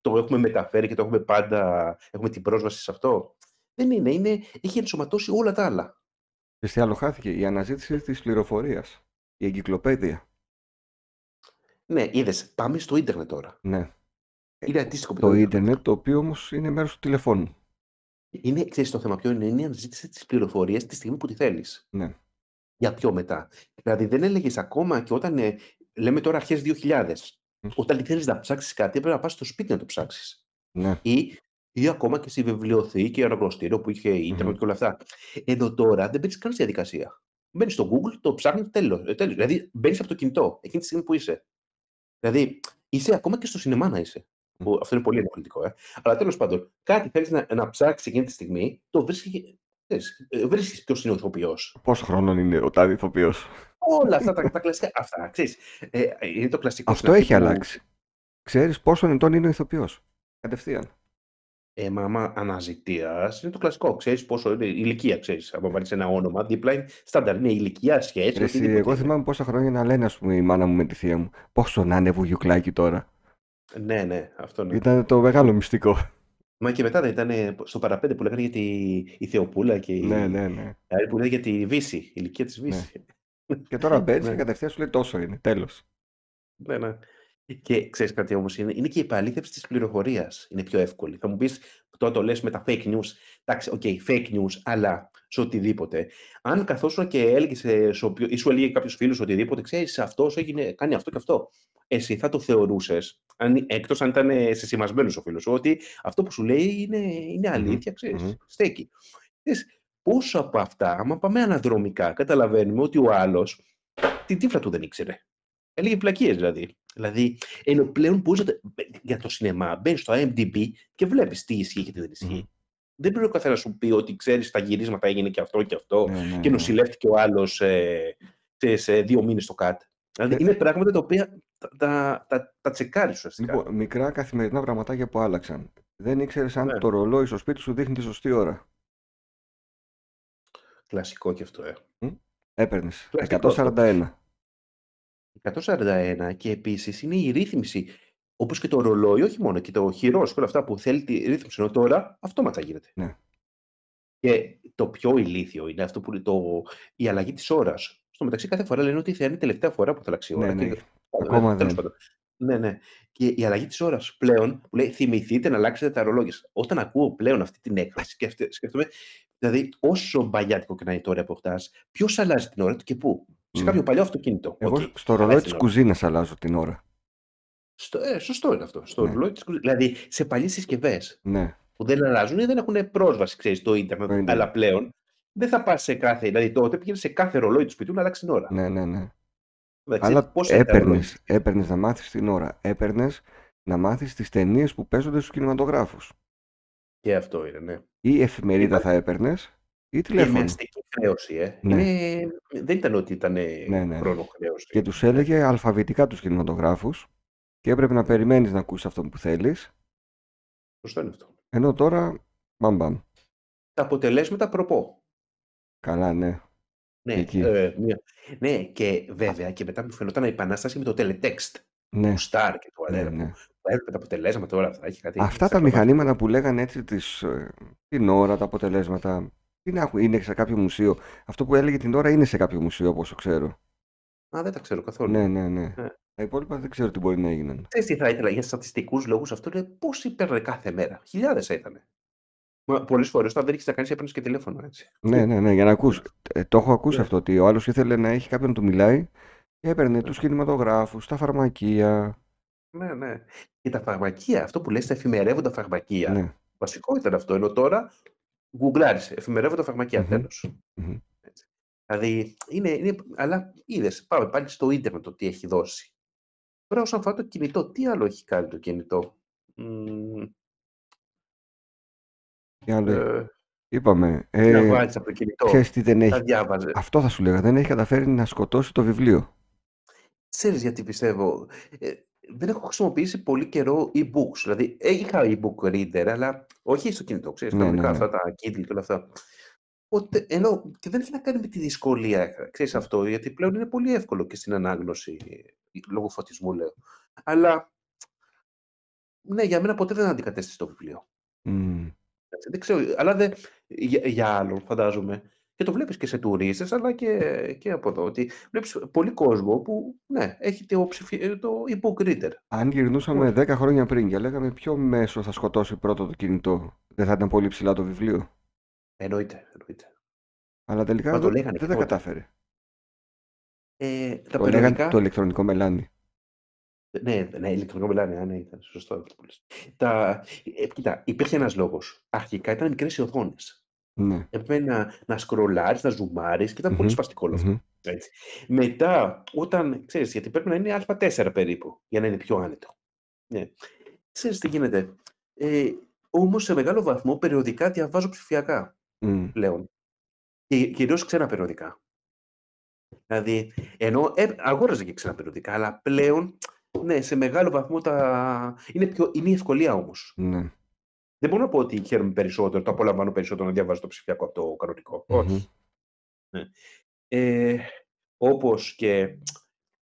το έχουμε μεταφέρει και το έχουμε πάντα, έχουμε την πρόσβαση σε αυτό. Δεν είναι, είναι έχει ενσωματώσει όλα τα άλλα. Και τι άλλο χάθηκε, η αναζήτηση της πληροφορίας. Η εγκυκλοπαίδεια. Ναι, είδες, πάμε στο ίντερνετ τώρα. Ναι. Είναι αντίστοιχο με Το ίντερνετ, το οποίο όμως είναι μέρος του τηλεφώνου. Είναι, ξέρεις το θέμα ποιο είναι, είναι η αναζήτηση της πληροφορίας τη στιγμή που τη θέλεις. Ναι. Για πιο μετά; Δηλαδή δεν έλεγες ακόμα και όταν, ε, λέμε τώρα αρχές 2000, Μμ. Όταν θέλεις να ψάξεις κάτι έπρεπε να πας στο σπίτι να το ψάξεις. Ναι. Ή, ή ακόμα και στη βιβλιοθήκη, αναγνωστήριο που είχε ίντερνετ Μμμ. και όλα αυτά. Εδώ τώρα δεν μπαίνεις καν στη διαδικασία. Μπαίνεις στο Google, το ψάχνεις, τέλος. Ε, τέλος. Δηλαδή μπαίνεις από το κινητό εκείνη τη στιγμή που είσαι. Δηλαδή είσαι ακόμα και στο σινεμά να είσαι. Μμ. Που αυτό είναι πολύ ενοχλητικό. Ε. Αλλά τέλος πάντων, κάτι θέλεις να, να ψάξεις εκείνη τη στιγμή, το βρίσκει. Βρίσκεις ποιος είναι ο ηθοποιός; Πόσο χρόνο είναι ο τάδε ηθοποιός; Όλα αυτά τα, τα κλασικά. Αυτά, ξέρεις, ε, είναι το κλασικό. Αυτό στην αρχή έχει που- αλλάξει. Ξέρεις πόσο ετών είναι ο ηθοποιός; Κατευθείαν. Ε, μα άμα αναζητίας, είναι το κλασικό. Ξέρεις πόσο είναι η ηλικία, ξέρεις. Αν βάλεις ένα όνομα, δίπλα είναι στάνταρ. Είναι η ηλικία, σχέση, Ρε εσύ, οτιδήποτε εγώ είναι. θυμάμαι πόσα χρόνια να λένε, ας πούμε, η μάνα μου με τη θεία μου. Πόσο να είναι βουγιουκλάκι τώρα. Ναι, ναι, αυτό ναι. Ήταν το μεγάλο μυστικό. Μα και μετά δεν ήταν στο παραπέντε που λέγανε για τη η Θεοπούλα και η Ναι, ναι, ναι. άλλη που λέγανε για τη Βύση, η ηλικία της Βύση. Και τώρα μπαίνεις Ναι. και κατευθείαν σου λέει τόσο είναι. Τέλος. Ναι, ναι. Και ξέρεις κάτι όμως, είναι, είναι και η επαλήθευση της πληροφορίας. Είναι πιο εύκολη. Θα μου πεις, τώρα το λες με τα fake news. Εντάξει, οκ, fake news, αλλά σε οτιδήποτε. Αν καθόσουν και έλεγες, ε, σε οποιο- ή σου έλεγε κάποιος φίλος οτιδήποτε, ξέρεις, αυτός έγινε, κάνει αυτό και αυτό. Εσύ θα το θεωρούσες, αν, εκτός αν ήταν ε, σεσημασμένος ο φίλος σου, ότι αυτό που σου λέει είναι, είναι Μμμ, αλήθεια, ξέρεις, μμμ. στέκει. Ξέρεις, πόσο από αυτά, άμα πάμε αναδρομικά, καταλαβαίνουμε ότι ο άλλος την τύφλα του δεν ήξερε. Έλεγε πλακίες δηλαδή. Δηλαδή, ενώ πλέον μπορείς για το σινεμά μπαίνεις στο IMDb και βλέπεις τι ισχύει και τι δεν ισχύει. Μμμ. Δεν πρέπει ο καθένας σου πει ότι ξέρεις στα γυρίσματα έγινε και αυτό και αυτό Ναι, ναι, και ναι. νοσηλεύτηκε ο άλλος ε, σε δύο μήνες στο ΚΑΤ. Δηλαδή, Ε, είναι πράγματα τα οποία τα, τα, τα, τα τσεκάρεις ουσιαστικά. Λοιπόν, μικρά καθημερινά πραγματάκια που άλλαξαν. Δεν ήξερες αν Ναι. το ρολόι στο σπίτι σου δείχνει τη σωστή ώρα. Κλασικό και αυτό, ε. Έπαιρνες Κλασικό αυτό. 141. 141 και επίσης είναι η ρύθμιση. Όπως και το ρολόι, όχι μόνο και το χειρός και όλα αυτά που θέλει τη ρύθμιση. Ενώ τώρα αυτόματα γίνεται. Ναι. Και το πιο ηλίθιο είναι αυτό που είναι το, η αλλαγή της ώρας. Στο μεταξύ, κάθε φορά λένε ότι θα είναι η τελευταία φορά που θα αλλάξει η ώρα. Ναι, και- ναι. Πάντα, Ακόμα τέλος δεν. πάντων. Ναι, ναι. Και η αλλαγή της ώρας πλέον που λέει θυμηθείτε να αλλάξετε τα ρολόγια. σας». Όταν ακούω πλέον αυτή την έκφραση, σκέφτε- σκέφτομαι, δηλαδή όσο μπαγιάτικο και να είναι τώρα που αποκτά, ποιος αλλάζει την ώρα του και πού; Σε Μμ. κάποιο παλιό αυτοκίνητο. Εγώ Οκ, στο αλλάζει ρολόι την τη ώρα. κουζίνας αλλάζω την ώρα. Στο, ε, σωστό είναι αυτό. Στο Ναι. ρολόι της κουζίνας. Δηλαδή σε παλιές συσκευές Ναι. που δεν αλλάζουν ή δεν έχουν πρόσβαση, ξέρεις, στο ίντερνετ. Το ίντερνετ. Αλλά πλέον δεν θα πας σε κάθε. Δηλαδή τότε πήγαινε σε κάθε ρολόι του σπιτιού να αλλάξει την ώρα. Ναι, ναι, ναι. Εντάξει, Αλλά πόσα δευτερόλεπτα έπαιρνες, έπαιρνες να μάθεις την ώρα. Έπαιρνες να μάθεις τις ταινίες που παίζονται στους κινηματογράφους. Και αυτό είναι, ναι. Ή εφημερίδα Ήταν θα έπαιρνες ή και με τηλέφωνο. αστική χρέωση, ε. Ναι, Είναι... Δεν ήταν ότι ήταν ναι, ναι, ναι. χρόνο Και χρέωση. τους Ναι. έλεγε αλφαβητικά τους κινηματογράφους και έπρεπε να περιμένεις να ακούσεις αυτό που θέλεις. Σωστό είναι αυτό. Ενώ τώρα, μπαμ μπαμ. Τα αποτελέσματα προπό. Καλά, ναι. Και Ναι, εκεί. ε, μία. ναι, και βέβαια και μετά μου φαινόταν η επανάσταση με το teletext. Του Ναι, Star και του ναι, Αλέρα ναι. που έβλεπε τα αποτελέσματα όλα αυτά. Έχει κάτι Αυτά τα σακλαμάκι. μηχανήματα που λέγανε έτσι τις, ε, την ώρα, τα αποτελέσματα, είναι, άκου- είναι σε κάποιο μουσείο. Αυτό που έλεγε την ώρα είναι σε κάποιο μουσείο, όπως το ξέρω. Α, δεν τα ξέρω καθόλου. Ναι, ναι, ναι. Ναι. Τα υπόλοιπα δεν ξέρω τι μπορεί να έγιναν. Ξέρεις τι θα ήθελα για στατιστικούς λόγους αυτό είναι πόσοι παίρνουν κάθε μέρα. Χιλιάδες θα ήταν. Μα πολλές φορές όταν δεν έχεις να κάνεις έπαιρνες και τηλέφωνο έτσι. Ναι, ναι, ναι, για να ακούς. Ε, το έχω ακούσει Ναι. αυτό, ότι ο άλλος ήθελε να έχει κάποιον να του μιλάει και έπαιρνε τους κινηματογράφους, τα φαρμακεία. Ναι, ναι. Και τα φαρμακεία, αυτό που λες τα εφημερεύοντα φαρμακεία, Ναι. βασικό ήταν αυτό. Ενώ τώρα γκουγκλάρεις, εφημερεύοντα φαρμακεία, Μμμ. τέλος. Μμμ. Έτσι. Δηλαδή, είναι, είναι, αλλά είδες, πάμε πάλι στο ίντερνετ το τι έχει δώσει. Τώρα όσον αφορά το κινητό, τι άλλο έχει κάνει το κινητό; Μμμ, Τι άλλο έχει. ε, Είπαμε, να ε, βάλεις από το κινητό; ξέρεις τι δεν Τα έχει. διάβαζε. Αυτό θα σου λέγα, δεν έχει καταφέρει να σκοτώσει το βιβλίο. Ξέρεις γιατί πιστεύω. Ε, δεν έχω χρησιμοποιήσει πολύ καιρό e-books. Δηλαδή, ε, είχα e-book reader, αλλά όχι στο κινητό, ξέρεις, Ναι, ναι, κανονικά ναι. αυτά τα Kindle και όλα αυτά. Οπότε, ενώ και δεν έχει να κάνει με τη δυσκολία, ε, ξέρεις αυτό, γιατί πλέον είναι πολύ εύκολο και στην ανάγνωση, ε, λόγω φωτισμού λέω. Αλλά, ναι, για μένα ποτέ δεν αντικατέστησε το βιβλίο. Μμ. Έτσι, δεν ξέρω, αλλά δεν, για, για άλλον φαντάζομαι. Και το βλέπεις και σε τουρίστες, αλλά και, και από εδώ. Ότι βλέπεις πολύ κόσμο που, ναι, έχει το, ψηφι- ε, το e-book reader. Αν γυρνούσαμε 10 χρόνια πριν και λέγαμε ποιο μέσο θα σκοτώσει πρώτο το κινητό, δεν θα ήταν πολύ ψηλά το βιβλίο; Εννοείται, εννοείται. Αλλά τελικά Μα το δεν, λέγανε δεν και τα τότε. κατάφερε. Ε, τα Το λέγανε περιοδικά, το ηλεκτρονικό μελάνι. ναι, ναι, ηλεκτρονικό μιλάνε, α, ναι, ήταν σωστό αυτό που λες. Τα, ε, κοίτα, υπήρχε ένας λόγος. Αρχικά ήταν μικρές οι οθόνες. Ναι. Έπρεπε να, να σκρολάρεις, να ζουμάρεις και ήταν πολύ Μμμ, σπαστικό όλο αυτό. μμμ. Έτσι. Μετά, όταν, ξέρεις, γιατί πρέπει να είναι α4 περίπου, για να είναι πιο άνετο. Ναι. Ξέρεις τι γίνεται. Ε, όμως σε μεγάλο βαθμό περιοδικά διαβάζω ψηφιακά Μμ. πλέον. Και κυρίως ξένα περιοδικά. Δηλαδή, ενώ ε, αγόραζα και ξένα περιοδικά, αλλά πλέον, ναι, σε μεγάλο βαθμό τα... είναι, πιο... είναι η ευκολία όμως. Ναι. Δεν μπορώ να πω ότι χαίρομαι περισσότερο, το απολαμβάνω περισσότερο να διαβάζω το ψηφιακό από το κανονικό. Μμμ. Όχι. Ναι. Ε, όπως και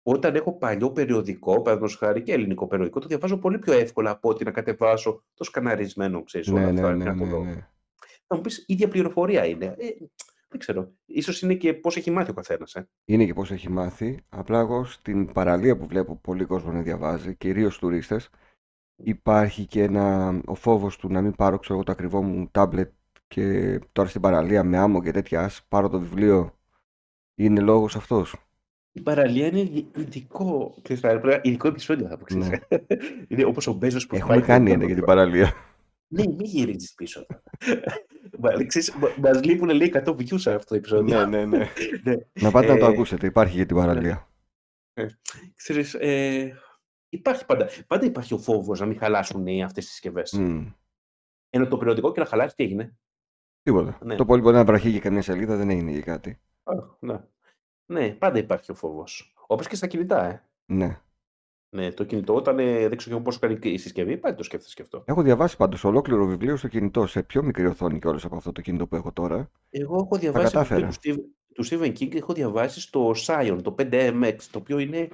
όταν έχω παλιό περιοδικό, παραδείγματος χάρη και ελληνικό περιοδικό, το διαβάζω πολύ πιο εύκολα από ότι να κατεβάσω το σκαναρισμένο, ξέρεις, όλα Ναι, αυτά. ναι, και ναι, να το ναι, δω. ναι. Θα μου πεις, ίδια πληροφορία είναι. Ε, δεν ξέρω. Ίσως είναι και πώς έχει μάθει ο καθένας. Ε. Είναι και πώς έχει μάθει. Απλά εγώ στην παραλία που βλέπω πολύ κόσμο να διαβάζει, κυρίως τουρίστες, υπάρχει και ένα, ο φόβος του να μην πάρω ξέρω, εγώ, το ακριβό μου τάμπλετ και τώρα στην παραλία με άμμο και τέτοια, ας πάρω το βιβλίο. Είναι λόγος αυτός. Η παραλία είναι ειδι- ειδικό, ξέρεις, θα έπρεπε- ειδικό επεισόδιο θα πω, ξέρεις. Ναι. είναι όπως ο Μπέζος που Έχουμε πάει κάνει το- ένα για την παραλία. Ναι, μην γυρίζεις πίσω. Μα, ξέρεις, μα- μας λείπουν λέει 100 views σε αυτό το επεισόδιο. ναι, ναι, ναι. Ναι. Να πάτε να το Ε, ακούσετε. Υπάρχει για την παραλία. Ξέρεις, ε, υπάρχει πάντα, πάντα υπάρχει ο φόβος να μην χαλάσουν οι αυτές τις συσκευές. Μμ. Ενώ το περιοδικό και να χαλάσει τι έγινε; Τίποτα. Ναι. Το πολύ μπορεί να βραχεί και καμία σελίδα, δεν έγινε και κάτι. Α, ναι. ναι, πάντα υπάρχει ο φόβος. Όπως και στα κινητά, ε. Ναι. Ναι, το κινητό όταν ε, δεν ξέρω πόσο κάνει η συσκευή, πάντα το σκέφτεσαι και αυτό. Έχω διαβάσει πάντως ολόκληρο βιβλίο στο κινητό, σε πιο μικρή οθόνη κιόλας από αυτό το κινητό που έχω τώρα. Εγώ έχω διαβάσει βιβλίο κατάφερα. του, Steve, του Stephen King, έχω διαβάσει στο Scion, το 5MX, το οποίο είναι,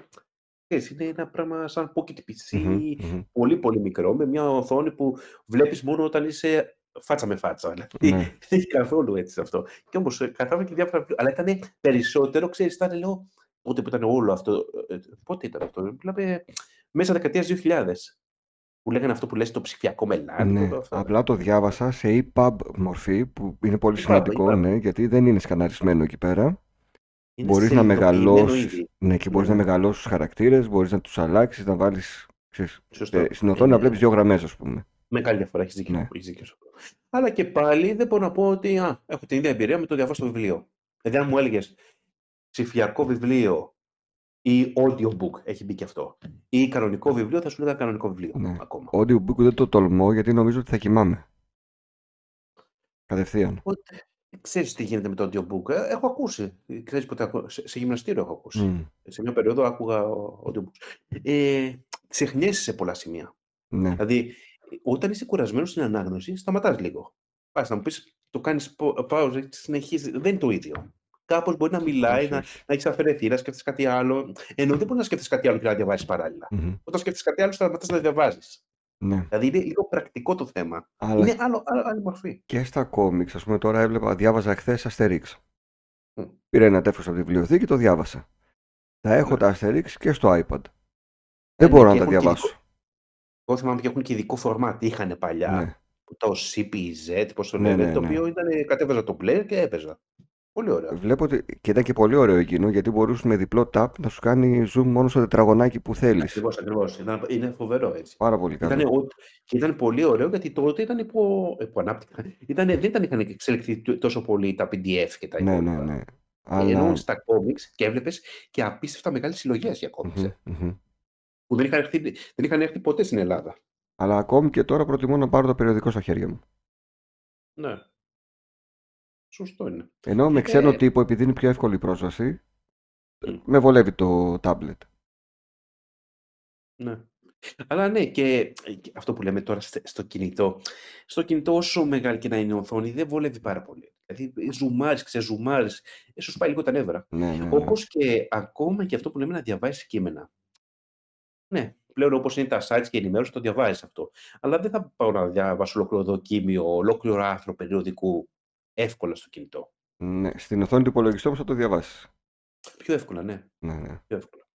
ξέρεις, είναι ένα πράγμα σαν pocket PC, Μμμ, μμμ. πολύ πολύ μικρό, με μια οθόνη που βλέπεις μόνο όταν είσαι φάτσα με φάτσα. Δηλαδή, Ναι. δεν έχει καθόλου έτσι αυτό. Και όμως ε, κατάλαβα και διάφορα βιβλία, αλλά ήταν περισσότερο, ξέρεις, ήταν λέω, πότε που ήταν όλο αυτό, ε, πότε ήταν αυτό, μιλάμε μέσα δεκαετίας 2000, που λέγανε αυτό που λες το ψηφιακό μελάνι, Ναι, όλα αυτά. απλά το διάβασα σε EPUB μορφή που είναι πολύ EPUB, σημαντικό, EPUB. ναι, γιατί δεν είναι σκαναρισμένο εκεί πέρα. Είναι Μπορείς να σελιδοποιημένο μεγαλώσεις, ήδη. ναι, και μπορείς να Ναι. μεγαλώσεις τους χαρακτήρες, μπορείς να τους αλλάξεις, να βάλεις, ξέρεις, Σωστό. ε, στην οθόνη να Είναι βλέπεις δύο γραμμές, ας πούμε. μεγάλη διαφορά, έχεις δίκιο. Ναι. έχεις δίκιο σε αυτό. Αλλά και πάλι δεν μπορώ να πω ότι α, έχω την ίδια εμπειρία με το διαβάσω το βιβλίο. Δηλαδή, αν μου έλεγες ψηφιακό βιβλίο Ή audiobook, έχει μπει και αυτό. Ή κανονικό βιβλίο, θα σου λέγα κανονικό βιβλίο Ναι. ακόμα. Audiobook δεν το τολμώ γιατί νομίζω ότι θα κοιμάμαι. Κατευθείαν. Οπότε, ξέρεις τι γίνεται με το audiobook. Ε, έχω ακούσει. Ξέρεις ποτέ, ακού- σε, σε γυμναστήριο έχω ακούσει. Μμ, Σε μια περίοδο άκουγα audiobooks. Ε, ξεχνιέσαι σε πολλά σημεία. ναι. Δηλαδή, όταν είσαι κουρασμένος στην ανάγνωση, σταματάς λίγο. Πας να μου πεις, το κάνεις pause, συνεχίζει. Δεν είναι το ίδιο. Κάπως μπορεί να μιλάει, Όχι, να, όχι. να έχει αφαιρεθείς, να σκέφτεσαι κάτι άλλο. Ενώ δεν μπορείς να σκέφτεσαι κάτι άλλο και να διαβάσεις παράλληλα. Μμμ, Όταν σκέφτεσαι κάτι άλλο, σταματάς να διαβάζεις. Ναι. Δηλαδή είναι λίγο πρακτικό το θέμα. Αλλά Είναι άλλο, άλλο, άλλη μορφή. και στα κόμιξ, ας πούμε τώρα έβλεπα, διάβαζα χθες Asterix. Μμ. Πήρα ένα τεύχος από τη βιβλιοθήκη, το διάβασα. Τα έχω Ναι. τα Asterix και στο iPad. Ε, Δεν ναι, μπορώ και να τα έχουν και ειδικό, διαβάσω. εγώ θυμάμαι και έχουν και ειδικό φορμάτ. Είχαν παλιά Ναι, το CPZ, πώς το ναι, λένε, ναι, το ναι. οποίο ήταν, κατέβαζα το player και έπαιζα. Πολύ ωραίο. Βλέπω ότι και ήταν και πολύ ωραίο εκείνο γιατί μπορούσες με διπλό tap να σου κάνει zoom μόνο στο τετραγωνάκι που θέλεις. Ακριβώς, ακριβώς. Ήταν, είναι φοβερό έτσι. Πάρα πολύ Ήταν, καλό. ο- και ήταν πολύ ωραίο γιατί τότε ήταν υπό, υπό ανάπτυξη. Ήταν, δεν ήταν, είχαν εξελιχθεί τ- τόσο πολύ τα PDF και τα Ναι, ναι, υπόλοιπα. ναι. Ενώ Αλλά... στα comics και έβλεπες και απίστευτα μεγάλες συλλογές για comics, Μμμ, ε, μμμ. που δεν είχαν, έρθει, δεν είχαν έρθει ποτέ στην Ελλάδα. Αλλά ακόμη και τώρα προτιμώ να πάρω το περιοδικό στα χέρια μου. Ναι, σωστό είναι. Ενώ με Είναι, ξένο τύπο, επειδή είναι πιο εύκολη η πρόσβαση, μ, με βολεύει το tablet. ναι. Αλλά ναι, και, και αυτό που λέμε τώρα στε- στο κινητό. Στο κινητό, όσο μεγάλη και να είναι η οθόνη, δεν βολεύει πάρα πολύ. Δηλαδή, ζουμάρεις, ξεζουμάρεις, ε, σου σπάει λίγο τα νεύρα. Ναι, ναι, ναι. Όπως και ακόμα και αυτό που λέμε να διαβάσεις κείμενα. Ναι, πλέον όπως είναι τα sites και η ενημέρωση, το διαβάζεις αυτό. Αλλά δεν θα πάω να διαβάσω ολόκληρο δοκίμιο, ολόκληρο άρθρο περιοδικού εύκολα στο κινητό. Ναι, στην οθόνη του υπολογιστή όμως θα το διαβάσεις. Πιο εύκολα, ναι. Ναι, ναι. Πιο εύκολα.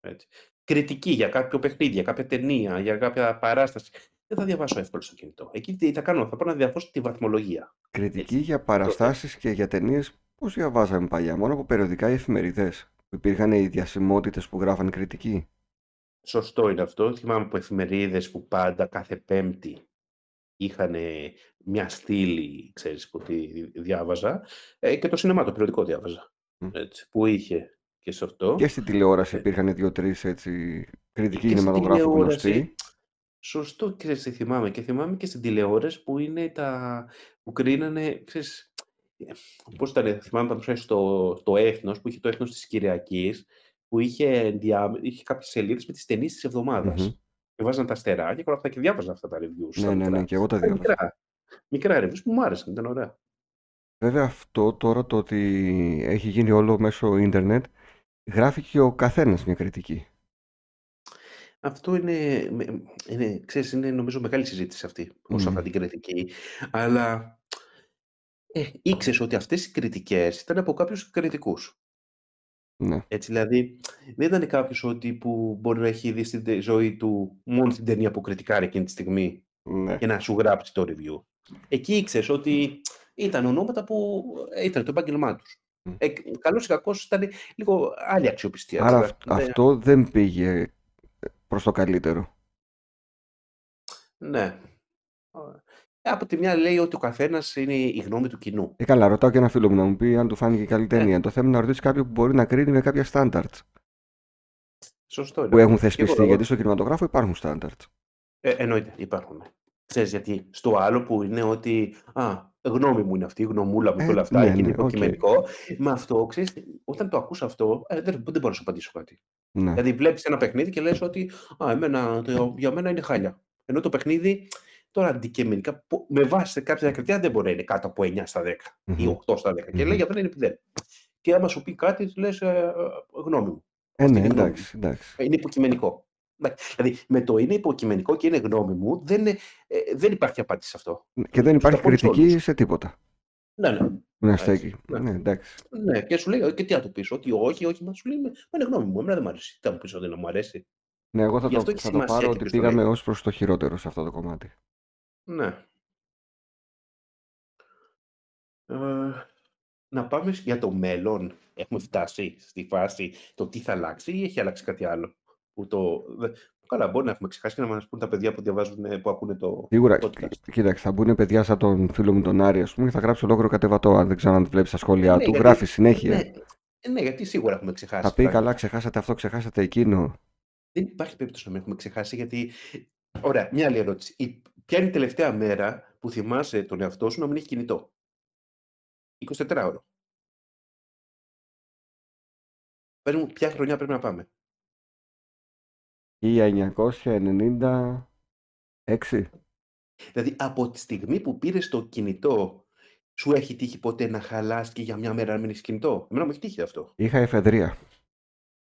Έτσι. Κριτική για κάποιο παιχνίδι, για κάποια ταινία, για κάποια παράσταση. Δεν θα διαβάσω εύκολα στο κινητό. Εκεί τι θα κάνω, θα πάω να διαβάσω τη βαθμολογία. Κριτική Έτσι. για Το θέμα. παραστάσεις και για ταινίες, πώς διαβάζαμε παλιά, μόνο από περιοδικά ή εφημερίδες. Που υπήρχαν οι διασημότητες που γράφαν κριτική; Σωστό είναι αυτό. Θυμάμαι από εφημερίδες που πάντα κάθε Πέμπτη είχαν μια στήλη, ξέρεις, που τη διάβαζα. Ε, και το σινεμά, το περιοδικό διάβαζα. Μμ. Έτσι, που είχε και σε αυτό. Και στην τηλεόραση Ε, υπήρχαν δύο-τρεις έτσι κριτικοί και στην κινηματογράφοι τηλεόραση, γνωστοί. σωστό, ξέρεις τι θυμάμαι. Και θυμάμαι και στην τηλεόραση που είναι τα... που κρίνανε, ξέρεις, ε, πώς ήταν, θυμάμαι παραδείγματος στο, στο Έθνος, που είχε το Έθνος της Κυριακής, που είχε, διά, είχε κάποιες σελίδες με τις ταινίες της εβδομάδας. Μμμ. Και βάζαν τα αστεράκια και όλα αυτά και διάβαζα αυτά τα reviews Ναι, στα ναι, ναι, μικρά. και εγώ τα Ήταν διάβαζα. μικρά, μικρά reviews που μου άρεσαν, ήταν ωραία. Βέβαια αυτό τώρα το ότι έχει γίνει όλο μέσω ίντερνετ, γράφει και ο καθένας μια κριτική. Αυτό είναι, με- είναι, ξέρεις, είναι νομίζω μεγάλη συζήτηση αυτή, όσον αφορά Μμ. την κριτική. Αλλά ε, ήξερες ότι αυτές οι κριτικές ήταν από κάποιους κριτικούς. Ναι. Έτσι, δηλαδή, δεν ήταν κάποιος ότι που μπορεί να έχει δει στην τε- ζωή του μόνο την ταινία που κριτικάρει εκείνη τη στιγμή Ναι. και να σου γράψει το review. Εκεί ήξερες ότι ήταν ονόματα που ε, ήταν το επάγγελμά τους. Μμ. Ε, καλός ή κακός ήταν λίγο άλλη αξιοπιστία. έτσι, Άρα δε- αυ- δε- αυτό δεν πήγε προς το καλύτερο. ναι. Ε, Από τη μια λέει ότι ο καθένας είναι η γνώμη του κοινού. Ε, καλά, ρωτάω και ένα φίλο μου να μου πει αν του φάνηκε καλή Ναι, ταινία. Το θέμα είναι να ρωτήσει κάποιον που μπορεί να κρίνει με κάποια standards σωστό είναι που έχουν αυτό. Και εγώ, θεσπιστεί. Γιατί στο κινηματογράφο υπάρχουν standards. ε, εννοείται, υπάρχουν. Ξέρεις γιατί, στο άλλο που είναι ότι, α, γνώμη μου είναι αυτή, η γνωμούλα μου και Ε, όλα αυτά, ναι, εκεί είναι ναι, οκ. υποκειμενικό. Με αυτό, ξέρεις, όταν το ακούς αυτό, ε, δεν, δεν μπορώ να σου απαντήσω κάτι. Ναι. Δηλαδή βλέπεις ένα παιχνίδι και λες ότι, α, εμένα, το, για μένα είναι χάλια. Ενώ το παιχνίδι, τώρα αντικειμενικά, που- με βάση σε κάποια κριτήρια δεν μπορεί να είναι κάτω από 9 στα 10 ή Μμμ. 8 στα 10. Και Μμμ. λέει για μένα είναι 0. Και άμα σου πει κάτι, λες ε, ε, γνώμη μου. Ε, Αυτή ναι, είναι η γνώμη μου. εντάξει, εντάξει. Είναι υποκειμενικό. Εντάξει, Δηλαδή, με το είναι υποκειμενικό και είναι γνώμη μου, δεν, είναι- ε, δεν υπάρχει απάντηση σε αυτό. Και δεν Τους υπάρχει τα πόνεις κριτική όλους. σε τίποτα. Ναι, ναι. Που να Έτσι, στέκει. ναι. Ναι, εντάξει. ναι. Και σου λέει, και τι να του πεις, Ότι όχι, όχι, μα σου λέει, «Μα είναι γνώμη μου. Εμένα δεν μου αρέσει. Τι θα μου πεις ότι δεν μου αρέσει; Ναι, εγώ θα Γι' αυτό το, έχει θα το σημασία πάρω και ότι ποιος το λέει. πήγαμε ως προς το χειρότερο σε αυτό το κομμάτι. Ναι. Ε, να πάμε για το μέλλον. Έχουμε φτάσει στη φάση το τι θα αλλάξει ή έχει αλλάξει κάτι άλλο. Που το... δε- Καλά, μπορεί να έχουμε ξεχάσει και να μας πούν τα παιδιά που διαβάζουν, ε, που ακούνε το Σίγουρα, podcast. κοίταξε, θα μπουν παιδιά σαν τον φίλο μου τον Άρη, ας πούμε, και θα γράψει ολόκληρο κατεβατό. Αν δεν ξέρω αν βλέπεις τα σχόλιά Ναι, του, γιατί- γράφει συνέχεια. Ναι, Ε, ναι, γιατί σίγουρα έχουμε Θα ξεχάσει πει καλά, πράγματα. ξεχάσατε αυτό, ξεχάσατε εκείνο. Δεν υπάρχει περίπτωση να μην έχουμε ξεχάσει, γιατί. Ωραία, μια άλλη ερώτηση. Η... Ποια είναι η τελευταία μέρα που θυμάσαι τον εαυτό σου να μην έχει κινητό. 24 ώρο. Πες μου, ποια χρονιά πρέπει να πάμε; 1996. Δηλαδή, από τη στιγμή που πήρες το κινητό, σου έχει τύχει ποτέ να χαλάσει και για μια μέρα να μην έχεις κινητό; Εμένα μου έχει τύχει αυτό. Είχα εφεδρεία.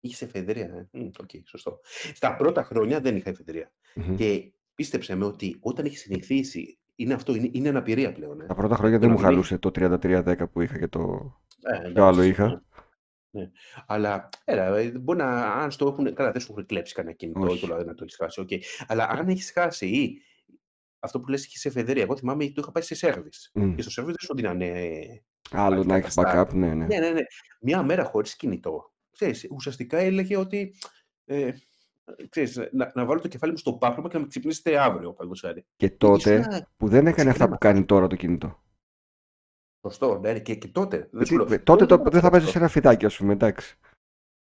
Είχες εφεδρεία. Ε. Μμ, Οκ, σωστό. Στα πρώτα χρόνια δεν είχα εφεδρεία. Μμμ. Και πίστεψέ με ότι όταν έχεις συνηθίσει, είναι αυτό, είναι, είναι αναπηρία πλέον. Ε. Τα πρώτα χρόνια Το δεν να μου μην έχει. χαλούσε το 3310 που είχα και το. Ε, Ποιο άλλο εντάξει. είχα. Ναι. Ναι. Αλλά έλα, ε, μπορεί να, αν στο έχουν. Καλά, δεν σου έχουν κλέψει κανένα κινητό ή Όχι. το να το έχεις χάσει. οκ. Αλλά αν έχεις χάσει ή αυτό που λες έχει εφεδρεία. Εγώ θυμάμαι το είχα πάει σε σερβις. Μμ. Και στο σερβις δεν σου δίνανε Άλλο να έχεις αντικαταστά. backup, ναι, ναι. Ναι, ναι, ναι. Μια μέρα χωρίς κινητό. Ξέρεις, ουσιαστικά έλεγε ότι. Ε, ξέρεις, να, να βάλω το κεφάλι μου στο πάπλωμα και να με ξυπνήσετε αύριο, παραδείγματος χάρη. Και Ε, τότε ήσουνα που δεν έκανε σε αυτά που κρίμα. κάνει τώρα το κινητό. Σωστό, ναι, και, και τότε. Δεν σου Γιατί λέω. ε, τότε Τότε το, δεν δεν θα θα παίζεις αυτό. ένα φιδάκι, ας πούμε, εντάξει.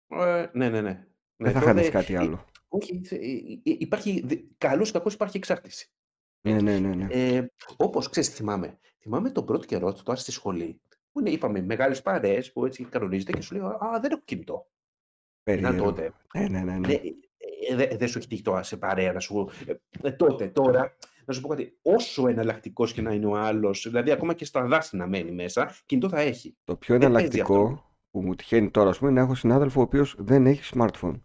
Ε, ναι, ναι, ναι. Δεν ναι θα χάνεις τότε, κάτι ε, άλλο. όχι, ε, ε, ε, υπάρχει, δε- καλώς ή κακώς υπάρχει εξάρτηση. Ναι, Έτσι. ναι, ναι, ναι. Ε, όπως ξέρεις, θυμάμαι. Θυμάμαι τον πρώτο καιρό, τώρα στη σχολή, που είναι, είπαμε, μεγάλες παρέες που έτσι κανονίζεται και σου λέει Α, δεν έχω κινητό. Ήταν Περίεργο. τότε. Ναι, ναι, ναι, ναι. Ναι, ε, δεν δεν σου έχει τύχει τώρα σε παρέα να σου. Ε, ε, τότε, τώρα, να σου πω κάτι. Όσο εναλλακτικός και να είναι ο άλλος, δηλαδή ακόμα και στα δάση να μένει μέσα, κινητό θα έχει. Το πιο Δεν παίζει αυτό. εναλλακτικό που μου τυχαίνει τώρα, ας πούμε, είναι να έχω συνάδελφο ο οποίος δεν έχει smartphone.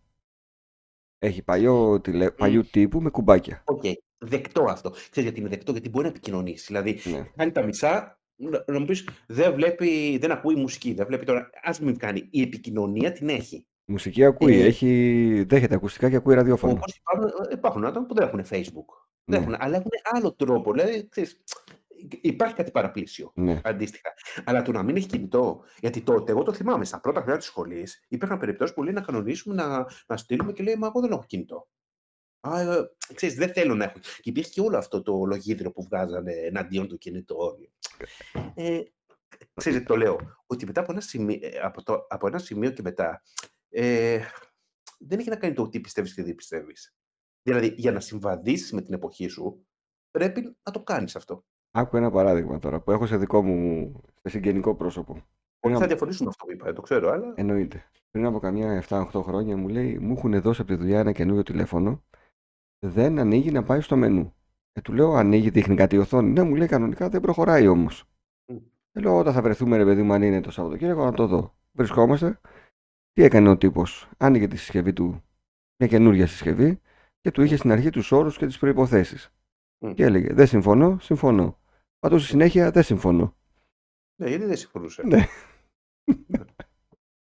Έχει παλιό, τηλε... Μμ. παλιού τύπου με κουμπάκια. Οκ, δεκτό αυτό. Ξέρεις γιατί είναι δεκτό, γιατί μπορεί να επικοινωνήσει. Δηλαδή, Ναι. κάνει τα μισά, να, να μου πεις, δεν βλέπει, δεν ακούει μουσική. Δεν βλέπει τώρα. Α μην κάνει. Η επικοινωνία την έχει. Μουσική ακούει, Ε, έχει... δέχεται ακουστικά και ακούει ραδιόφωνο. Όπως υπάρχουν, υπάρχουν άτομα που δεν έχουν Facebook. Δεν Ναι, έχουν, αλλά έχουν άλλο τρόπο. Δηλαδή, ξέρεις, υπάρχει κάτι παραπλήσιο ναι. αντίστοιχα. Αλλά το να μην έχει κινητό. Γιατί τότε, εγώ το θυμάμαι, στα πρώτα χρόνια της σχολής υπήρχαν περιπτώσεις που λέει να κανονίσουμε να, να στείλουμε και λέει Μα εγώ δεν έχω κινητό. Α, ε, ξέρεις, δεν θέλω να έχω. Και υπήρχε και όλο αυτό το λογίδριο που βγάζανε εναντίον του κινητό. Ε, ξέρεις, το λέω, ότι μετά από ένα σημείο, από το, από ένα σημείο και μετά, ε, δεν έχει να κάνει το τι πιστεύεις και τι πιστεύεις. Δηλαδή, για να συμβαδίσεις με την εποχή σου, πρέπει να το κάνεις αυτό. Άκου ένα παράδειγμα τώρα που έχω σε δικό μου σε συγγενικό πρόσωπο. Πριν Όχι θα από... διαφωνήσουν με αυτό που είπα, το ξέρω, αλλά Εννοείται. Πριν από καμιά 7-8 χρόνια μου λέει μου έχουν δώσει από τη δουλειά ένα καινούριο τηλέφωνο. Δεν ανοίγει να πάει στο μενού. Ε, του λέω ανοίγει, δείχνει κάτι η οθόνη. Ναι, μου λέει κανονικά δεν προχωράει όμως. μ, Ε, λέω όταν θα βρεθούμε ρε παιδί μου αν είναι το Σαββατοκύριακο να το δω. Βρισκόμαστε. Τι έκανε ο τύπος. Άνοιγε τη συσκευή του, μια καινούργια συσκευή και του είχε στην αρχή τους όρους και τις προποθέσει. μ. Και έλεγε Δεν συμφωνώ, συμφωνώ. Πάντως στη συνέχεια δεν συμφωνώ. ναι, γιατί δεν συμφωνούσε. Ναι.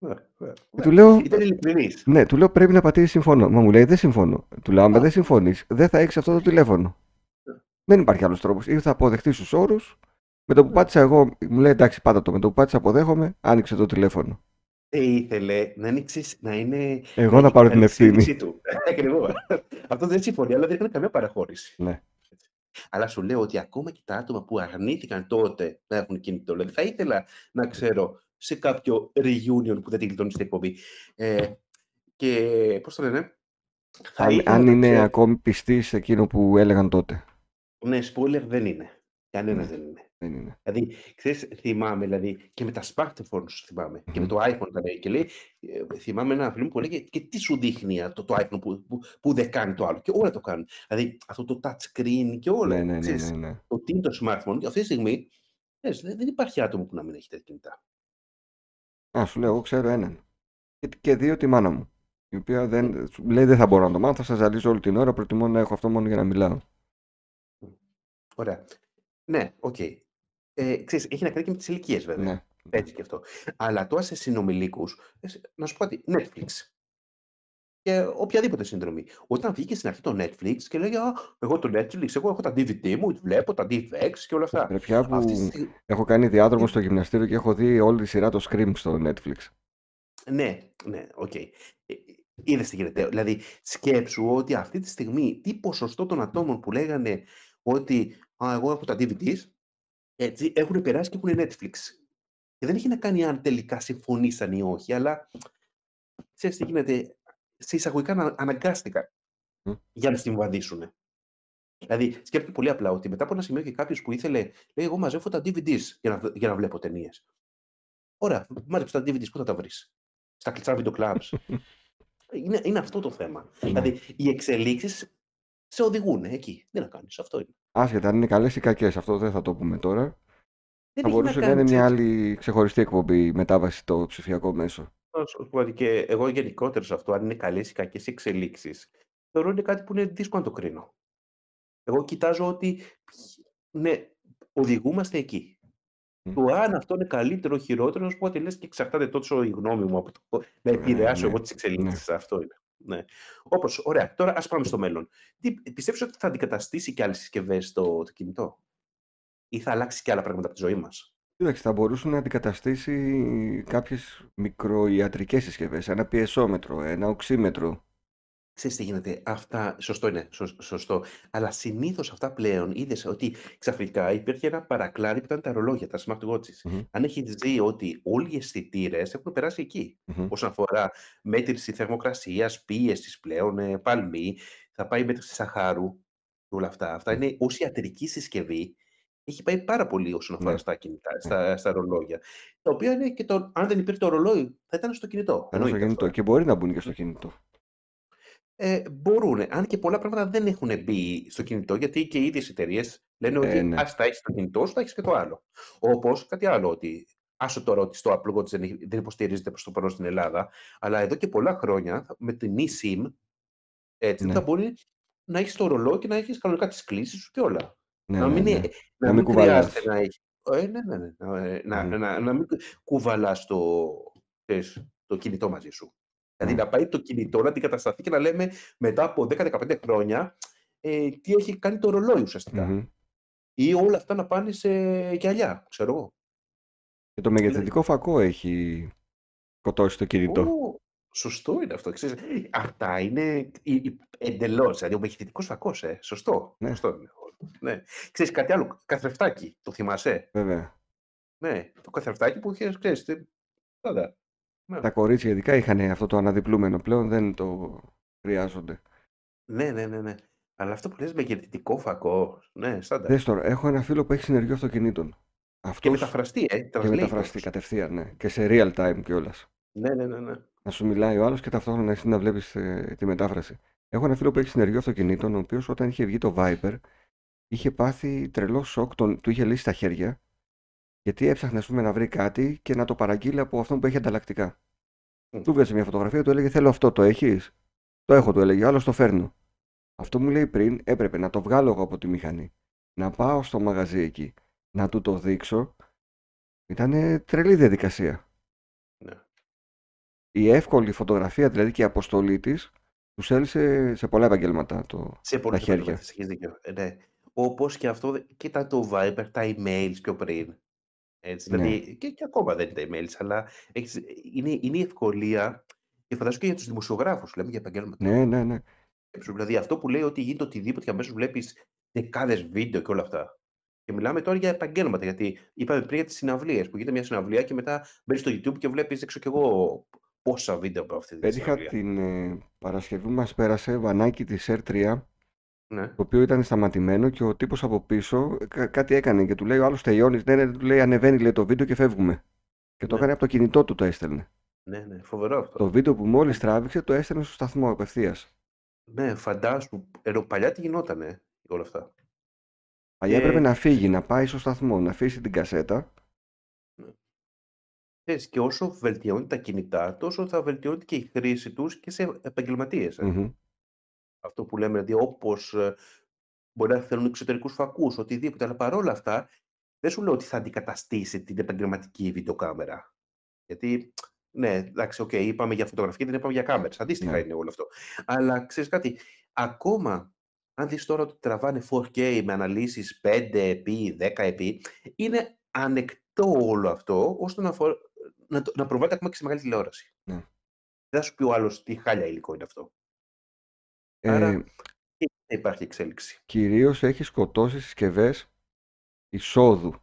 Ναι, ναι, ναι, Και ναι. του λέω, Ήταν ειλικρινής. ναι, του λέω πρέπει να πατήσει συμφωνώ. Μα μου λέει δεν συμφωνώ. Του λέω, άμα Α, δεν συμφωνείς, δεν θα έχεις αυτό το τηλέφωνο. ναι, Δεν υπάρχει άλλος τρόπος. Ή θα αποδεχτείς τους όρους. Με το που ναι. πάτησα εγώ, μου λέει εντάξει, πάτα το. Με το που πάτησα αποδέχομαι, άνοιξε το τηλέφωνο. Ε, ήθελε να ανοίξει, να είναι. Εγώ να να έχει πάρω την ευθύνη. αλυσίδισή του. Ακριβώς. Αυτό δεν συμφωνεί, αλλά δεν έκανε καμία παραχώρηση. Ναι. Έτσι. Αλλά σου λέω ότι ακόμα και τα άτομα που αρνήθηκαν τότε να έχουν κινητό, δηλαδή θα ήθελα να ξέρω σε κάποιο reunion που δεν την κλειδώνει στην εκπομπή. Ε, και πώς το λένε, θα Αν, ήθελα αν να είναι ξέρω. ακόμη πιστοί σε εκείνο που έλεγαν τότε. Ναι, spoiler δεν είναι. Κανένας Ναι, δεν είναι. Δεν είναι. Δηλαδή, ξέρεις, θυμάμαι, δηλαδή, και με τα smartphones θυμάμαι, και με Μμμ. το iPhone τα λέει, και λέει, ε, θυμάμαι ένα φίλο μου που λέγε, και τι σου δείχνει α, το, το iPhone που, που, που δεν κάνει το άλλο. Και όλα το κάνουν. Δηλαδή, αυτό το touch screen και Ναι, όλα, ναι, ναι, ξέρεις, ναι, ναι. το τι είναι το smartphone. Και αυτή τη στιγμή, ξέρεις, δεν, δεν υπάρχει άτομο που να μην έχει τέτοια κινητά. Α, σου λέω, εγώ ξέρω έναν. Και, και δύο τη μάνα μου. Η οποία Μμ, δεν, σου λέει δεν θα μπορώ να το μάθω, θα σας ζαλίζω όλη την ώρα. Προτιμώ να έχω αυτό μόνο για να μιλάω. μ. Ωραία. Ναι, οκ. Ε, ξέρεις, έχει να κάνει και με τις ηλικίες βέβαια. Ναι. ναι. Έτσι και αυτό. Αλλά τώρα σε συνομιλίκους, ε, σε- να σου πω κάτι, Netflix. και οποιαδήποτε συνδρομή. Όταν βγήκε στην αρχή το Netflix και λέγε Α, εγώ το Netflix, εγώ έχω τα DVD μου, βλέπω τα DivX και όλα αυτά. Ρε πια Αυτή τη που στιγμή. έχω κάνει διάδρομο στο γυμναστήριο και έχω δει όλη τη σειρά το Scream στο Netflix. Ναι, ναι, οκ. Είδες τι γίνεται. Δηλαδή, σκέψου ότι αυτή τη στιγμή τι ποσοστό των ατόμων που λέγανε ότι Α, εγώ έχω τα DVDs, έτσι, έχουν περάσει και έχουν Netflix. Και δεν έχει να κάνει αν τελικά συμφωνήσαν ή όχι, αλλά ξέρεις τι γίνεται, σε εισαγωγικά ανα- αναγκάστηκαν Μμ. για να συμβαδίσουν. Δηλαδή, σκέφτομαι πολύ απλά ότι μετά από ένα σημείο και κάποιος που ήθελε, λέει: Εγώ μαζεύω τα DVDs για να, για να βλέπω ταινίες. Ωραία, μάζεψε τα DVDs, πού θα τα βρεις; Στα κλειστά video clubs. είναι, είναι αυτό το θέμα. Ναι. Δηλαδή, οι εξελίξεις σε οδηγούν εκεί. Τι να κάνεις, αυτό είναι. Άσχετα αν είναι καλές ή κακές, αυτό δεν θα το πούμε τώρα. Δεν Θα έχει μπορούσε να, κάνει, είναι μια ξέρεις, άλλη ξεχωριστή εκπομπή η μετάβαση στο ψηφιακό μέσο. να σου πω κάτι, Και εγώ γενικότερα σε αυτό, αν είναι καλές ή κακές εξελίξεις, θεωρώ είναι κάτι που είναι δύσκολο να το κρίνω. Εγώ κοιτάζω ότι ναι, οδηγούμαστε εκεί. Μμ. Το αν αυτό είναι καλύτερο ή χειρότερο, να σου πω ότι λες και εξαρτάται τόσο η γνώμη μου από το να Ε, επηρεάσω ναι, εγώ τις ναι. εξελίξεις. Αυτό είναι. Ναι. Όπως, ωραία, τώρα ας πάμε στο μέλλον. Τι, πιστεύεις ότι θα αντικαταστήσει και άλλες συσκευές το, το κινητό; Ή θα αλλάξει και άλλα πράγματα από τη ζωή μας; Κοίταξε, θα μπορούσε να αντικαταστήσει κάποιες μικροϊατρικές συσκευές. Ένα πιεσόμετρο, ένα οξύμετρο. Ξέρεις τι γίνεται, αυτά, σωστό είναι, σω- σωστό, αλλά συνήθως αυτά πλέον είδες ότι ξαφνικά υπήρχε ένα παρακλάδι που ήταν τα ρολόγια, τα smartwatches. Μμμ, Αν έχεις δει ότι όλοι οι αισθητήρες έχουν περάσει εκεί. μμμ. όσον αφορά μέτρηση θερμοκρασίας, πίεσης πλέον, ε, παλμή, θα πάει μέτρηση σαχάρου και όλα αυτά. Αυτά Μμ. είναι ως ιατρική συσκευή. Έχει πάει πάρα πολύ όσον αφορά Ναι, στα κινητά, ναι. στα, στα ρολόγια. Τα οποία είναι και το, αν δεν υπήρχε το ρολόι, θα ήταν στο κινητό. Θα ήταν στο Εννοείται κινητό. αυτό. Και μπορεί να μπουν και στο κινητό. Ε, μπορούν, αν και πολλά πράγματα δεν έχουν μπει στο κινητό, γιατί και οι ίδιες εταιρείες λένε Ε, ότι ναι. ας τα έχεις στο κινητό σου, θα έχεις και το άλλο. Όπως κάτι άλλο, ότι άσο τώρα ότι στο Apple Watch δεν, έχει- δεν υποστηρίζεται προς το παρόν στην Ελλάδα, αλλά εδώ και πολλά χρόνια με την eSIM έτσι, Ναι. θα μπορεί να έχεις το ρολόι και να έχεις κανονικά τις κλήσεις σου και όλα. Ναι, να ναι, μην, ναι. ε, Να να μην μην χρειάζεται κουβαλάς. να έχεις. Ε, ναι, ναι, ναι. Να, ε, να, Μμμ. να, να μην κουβαλάς το, ξέρεις, το κινητό μαζί σου. Δηλαδή Ναι. να πάει το κινητό να αντικατασταθεί και να λέμε μετά από 10-15 χρόνια ε, τι έχει κάνει το ρολόι ουσιαστικά. Μμμ. Ή όλα αυτά να πάνε σε γυαλιά, ξέρω εγώ. Και το μεγεθυντικό φακό έχει σκοτώσει το κινητό. Ω, σωστό είναι αυτό. Ξέρεις, αυτά είναι εντελώς. Δηλαδή ο μεγεθυντικός φακός, ε. Σωστό. Ναι, σωστό είναι. Ναι. Ξέρεις κάτι άλλο, καθρεφτάκι, το θυμάσαι; βέβαια. Ναι, το καθρεφτάκι που είχες, ξέρεις, τε- πάντα. Ναι. Τα κορίτσια ειδικά είχαν αυτό το αναδιπλούμενο. Πλέον δεν το χρειάζονται. ναι, ναι, ναι, ναι. Αλλά αυτό που λες μεγεθυντικό φακό, ναι, στάνταρ. Δες τώρα, έχω ένα φίλο που έχει συνεργείο αυτοκινήτων. Και Αυτός μεταφραστεί, ε, και translator. μεταφραστεί κατευθείαν, ναι. Και σε real time κιόλας. Ναι, ναι, ναι, ναι. Να σου μιλάει ο άλλος και ταυτόχρονα εσύ να βλέπεις τη μετάφραση. Έχω ένα φίλο που έχει συνεργείο αυτοκινήτων, ο οποίος όταν είχε βγει το Viper είχε πάθει τρελό σοκ, τον, του είχε λύσει τα χέρια, γιατί έψαχνε ας πούμε, να βρει κάτι και να το παραγγείλει από αυτόν που έχει ανταλλακτικά. Μμ. Του βγάζει μια φωτογραφία, του έλεγε Θέλω αυτό, το έχεις; Το έχω, του έλεγε, άλλος το φέρνω. Αυτό μου λέει πριν, έπρεπε να το βγάλω εγώ από τη μηχανή. Να πάω στο μαγαζί εκεί, να του το δείξω. Ήταν τρελή διαδικασία. Ναι. Η εύκολη φωτογραφία, δηλαδή και η αποστολή της, τους έλυσε σε πολλά επαγγέλματα το, Σε τα πολλές χέρια. επαγγελματίες, έχεις δίκιο. Ε, ναι. Όπως και αυτό, δε- κοίτα το Viber, τα emails πιο πριν. Έτσι, Ναι. δηλαδή, και, και ακόμα δεν είναι τα emails, αλλά έχεις, είναι, είναι η ευκολία και φαντάζομαι και για τους δημοσιογράφους, λέμε για επαγγέλματα. Ναι, ναι, ναι. Σκέψου, Δηλαδή αυτό που λέει ότι γίνεται οτιδήποτε και αμέσως βλέπεις δεκάδες βίντεο και όλα αυτά. Και μιλάμε τώρα για επαγγέλματα, γιατί είπαμε πριν για τις συναυλίες, που γίνεται μια συναυλία και μετά μπαίνεις στο YouTube και βλέπεις, έξω κι εγώ, πόσα βίντεο από αυτή τη Πέτυχα συναυλία. την ε, Παρασκευή που μας πέρασε βανάκι της R3 Ναι. το οποίο ήταν σταματημένο και ο τύπος από πίσω ε, κα- κάτι έκανε και του λέει ο άλλος τελειώνεις, ναι, ναι, του λέει ανεβαίνει λέει, το βίντεο και φεύγουμε. Και το Ναι. έκανε από το κινητό του το έστελνε. Ναι, ναι, φοβερό αυτό. Το βίντεο που μόλις τράβηξε το έστελνε στο σταθμό απευθείας. Ναι, φαντάσου. Ενώ παλιά τι γινότανε όλα αυτά. Παλιά Και- έπρεπε να φύγει, να πάει στο σταθμό, να αφήσει την κασέτα. Ξέρεις, και όσο βελτιώνει τα κινητά, τόσο θα βελτιώνεται και η χρήση τους και σε επαγγελματίες. ε. Μμμ. Αυτό που λέμε, δηλαδή όπως ε, μπορεί να θέλουν εξωτερικούς φακούς, οτιδήποτε, αλλά παρόλα αυτά δεν σου λέω ότι θα αντικαταστήσει την επαγγελματική βιντεοκάμερα. Γιατί, ναι, εντάξει, οκ, είπαμε για φωτογραφία, δεν είπαμε για κάμερες. Αντίστοιχα Ναι. είναι όλο αυτό. Αλλά ξέρεις κάτι, ακόμα αν δεις τώρα ότι τραβάνε 4K με αναλύσεις 5x, 10x, είναι ανεκτό όλο αυτό, ώστε να, φο- να, το- να προβάλλεται ακόμα και σε μεγάλη τηλεόραση. Ναι. Δεν θα σου πει ο άλλος τι χάλια υλικό είναι αυτό. Ε, Άρα και υπάρχει εξέλιξη; κυρίως έχει σκοτώσει συσκευές εισόδου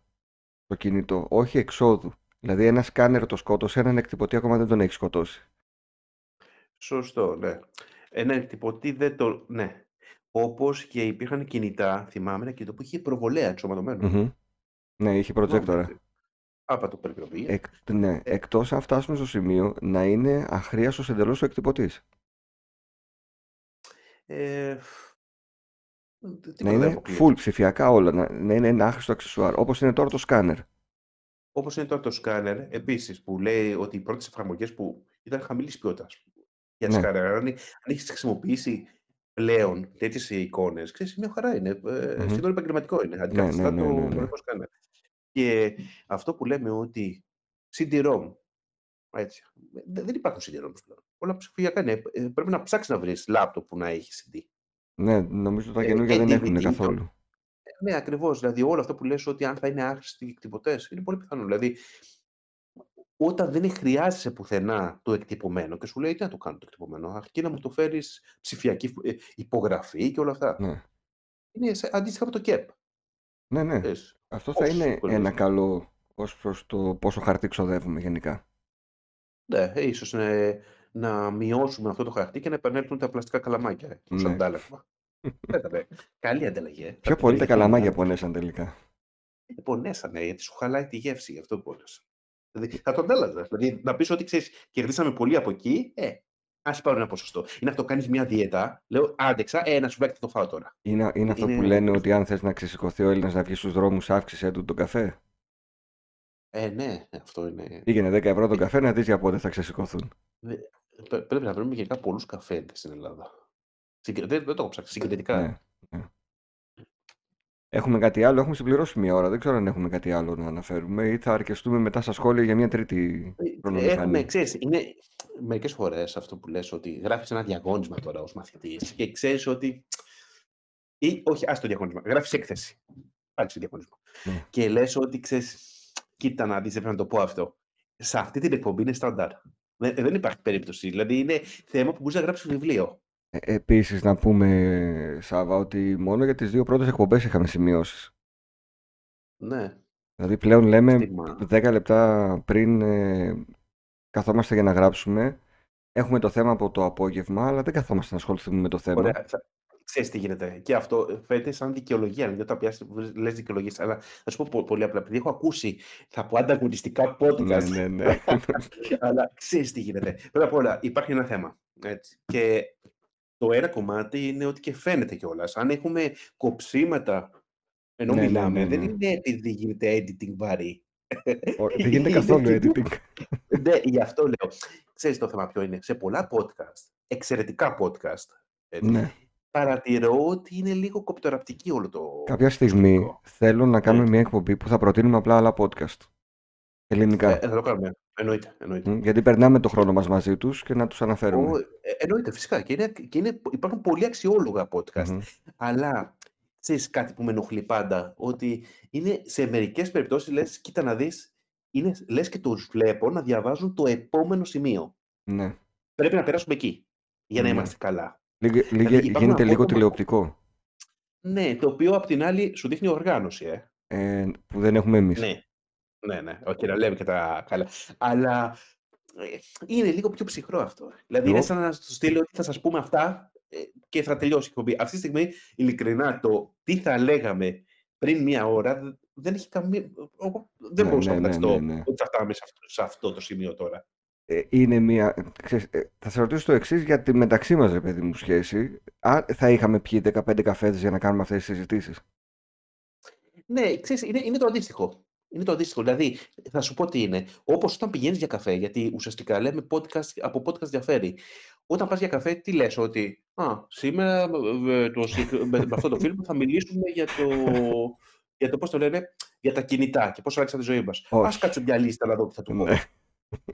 στο κινητό, όχι εξόδου. Δηλαδή ένα σκάνερ το σκότωσε, έναν εκτυπωτή ακόμα δεν τον έχει σκοτώσει. Σωστό, ναι. Ένα εκτυπωτή δεν το... Ναι. Όπως και υπήρχαν κινητά, θυμάμαι ένα κινητό που είχε προβολέα εξωματωμένο. Μμμ. Ναι, είχε προτζέκτορα. Άπατο περίπου. Εκ, ναι, Ε. εκτός αν φτάσουμε στο σημείο να είναι αχρίαστος εντελώς ο εκτυπωτής. Ε, Να τίποτα δεν είναι αποκλείεται. full ψηφιακά όλα, να, να είναι ένα άχρηστο αξεσουάρ, όπως είναι τώρα το σκάνερ. Όπως είναι τώρα το σκάνερ, επίσης, που λέει ότι οι πρώτες εφαρμογές που ήταν χαμηλής ποιότητας για Ναι. σκάνερ. Αν, αν έχεις χρησιμοποιήσει πλέον τέτοιες εικόνες, ξέρεις, μια χαρά είναι. Ε, Μμμ. Σχεδόν επαγγελματικό είναι. Αντικαθιστά ναι, το ναι, ναι, ναι. κανονικό σκάνερ. Και αυτό που λέμε ότι CD-ROM. Έτσι. δε- Δεν υπάρχουν CD-ROM πλέον. Όλα ψηφιακά είναι. Ε, Πρέπει να ψάξεις να βρεις λάπτοπ που να έχεις CD. Ναι, νομίζω τα Ε, καινούργια και δεν έχουν DVD, καθόλου. Ε, Ναι, ακριβώς. Δηλαδή, όλο αυτό που λες ότι αν θα είναι άχρηστοι εκτυπωτές είναι πολύ πιθανό. Δηλαδή, όταν δεν χρειάζεσαι πουθενά το εκτυπωμένο και σου λέει τι να το κάνω το εκτυπωμένο, αρκεί να μου το φέρεις ψηφιακή ε, υπογραφή και όλα αυτά. Ναι, Είναι σε- αντίστοιχα με το ΚΕΠ. ναι, ναι. Λες, Αυτό θα πόσο είναι εύκολο ένα είναι. καλό ως προς το πόσο χαρτί ξοδεύουμε γενικά. Ναι, ε, ίσως ε, να μειώσουμε αυτό το χαρτί και να επανέλθουν τα πλαστικά καλαμάκια ε, ως Ναι. αντάλλαγμα. Πέταμε. Καλή ανταλλαγή. ε. Πιο Θα πολύ τα επιλεγεί καλαμάκια να- πονέσαν τελικά. Ε, Πονέσανε, γιατί σου χαλάει τη γεύση, γι' αυτό πόνεσα. Δηλαδή, θα το αντάλλαζα. Δηλαδή, να πεις ότι ξέρεις, κερδίσαμε πολύ από εκεί, ε, ας πάρω ένα ποσοστό. Είναι αυτό, κάνεις μια δίαιτα, λέω, άντεξα, ε, ένα σουβλάκι θα το φάω τώρα. Είναι, είναι αυτό που Είναι- λένε ότι αν θες να ξεσηκωθεί ο Έλληνας να βγεις στους δρόμους αύξησέ του τον καφέ. Ε, ναι, αυτό είναι. Πήγαινε 10 ευρώ τον καφέ να δεις για πότε θα ξεσηκωθούν. Πρέ- Πρέπει να βρούμε γενικά πολλούς καφέδε στην Ελλάδα. Συγκε- Δεν, δεν το έχω ψάξει. Συγκεντρωτικά. Ναι, ναι. Έχουμε κάτι άλλο, έχουμε συμπληρώσει μία ώρα. Δεν ξέρω αν έχουμε κάτι άλλο να αναφέρουμε ή θα αρκεστούμε μετά στα σχόλια για μια τρίτη Ε, χρονομηχανή. Έχουμε, ξέρεις, είναι μερικές φορές αυτό που λες ότι γράφεις ένα διαγώνισμα τώρα ως μαθητής και ξέρεις ότι ή όχι, ας το διαγώνισμα, γράφεις έκθεση. Πάλι σε διαγωνισμό. Ναι. Και λες ότι ξέρεις, κοίτα να δεις, πρέπει να το πω αυτό. Σε αυτή την εκπομπή είναι στάνταρ. Δεν, δεν υπάρχει περίπτωση. Δηλαδή είναι θέμα που μπορείς να γράψεις βιβλίο. Ε, επίσης να πούμε, Σάβα, ότι μόνο για τις δύο πρώτες εκπομπές είχαμε σημειώσεις. Ναι. Δηλαδή πλέον λέμε Στίγμα. 10 λεπτά πριν ε, καθόμαστε για να γράψουμε. Έχουμε το θέμα από το απόγευμα, αλλά δεν καθόμαστε να ασχοληθούμε με το θέμα. Ωραία. Θα... Ξέρεις τι γίνεται. Και αυτό ε, φαίνεται σαν δικαιολογία. Δηλαδή, όταν πιάσεις, λες δικαιολογίες. Αλλά θα σου πω πο- πολύ απλά. Επειδή έχω ακούσει, θα πω ανταγωνιστικά podcast. Ναι, ναι, ναι. Αλλά ξέρεις τι γίνεται. Πρώτα απ' όλα, υπάρχει ένα θέμα. Έτσι. Και το ένα κομμάτι είναι ότι και φαίνεται κιόλας. Αν έχουμε κοψίματα ενώ Ναι, ναι, μιλάμε, ναι, δεν ναι. είναι επειδή γίνεται editing βαρύ. Ω, Δεν γίνεται Είναι καθόλου επειδή- editing. Ναι, γι' αυτό λέω. Ξέρεις το θέμα ποιο είναι. Σε πολλά podcast, εξαιρετικά podcast, έτσι, Ναι. Παρατηρώ ότι είναι λίγο κοπτεραπτική όλο το Κάποια στιγμή σκηνικό. θέλω να κάνουμε Ναι. μια εκπομπή που θα προτείνουμε απλά άλλα podcast. Ελληνικά. Ε, θα το κάνουμε. Εννοείται. εννοείται. Μ, Γιατί περνάμε το χρόνο μας μαζί τους και να τους αναφέρουμε. Ο, ε, εννοείται, φυσικά. Και, είναι, και είναι, υπάρχουν πολύ αξιόλογα podcast. Μμμ. Αλλά ξέρεις κάτι που με ενοχλεί πάντα, ότι είναι σε μερικές περιπτώσεις λες, κοίτα να δεις, λες και τους βλέπω να διαβάζουν το επόμενο σημείο. Ναι. Πρέπει να περάσουμε εκεί για να Ναι. είμαστε καλά. Λίγε- λίγε- υπάρχουν γίνεται λίγο απότομα- τηλεοπτικό. Ναι, το οποίο απ' την άλλη σου δείχνει οργάνωση, ε. Ε, που δεν έχουμε εμείς. Ναι. Ναι, ναι. Όχι, να λέμε και τα καλά. Αλλά ε, είναι λίγο πιο ψυχρό αυτό. Δηλαδή είναι Εγώ- σαν να σου στείλω ότι θα σας πούμε αυτά ε, και θα τελειώσει η εκπομπή. Αυτή τη στιγμή, ειλικρινά, το τι θα λέγαμε πριν μία ώρα δ- δεν έχει καμία... Εγώ δεν Ναι, μπορούσα ναι, να ναι, φανταστώ ναι, ναι. ότι θα φτάμε σε αυτό, σε αυτό το σημείο τώρα. Ε, είναι μια. Ξέρεις, ε, θα σε ρωτήσω το εξής για τη μεταξύ μας, ρε παιδί μου, σχέση. Α, θα είχαμε πιει 15 καφέδες για να κάνουμε αυτές τις συζητήσεις; Ναι, ξέρεις, είναι, είναι το αντίστοιχο. Είναι το αντίστοιχο. Δηλαδή, θα σου πω τι είναι. Όπως όταν πηγαίνεις για καφέ, γιατί ουσιαστικά λέμε podcast, από podcast διαφέρει. Όταν πας για καφέ, τι λες, ότι Α, σήμερα ε, το, συγκεκ- με, με αυτό το φιλμ θα μιλήσουμε για το, για το πώς το λένε, για τα κινητά και πώς άλλαξαν τη ζωή μας. Α Όχι. κάτσω μια λίστα να δω τι θα του πω.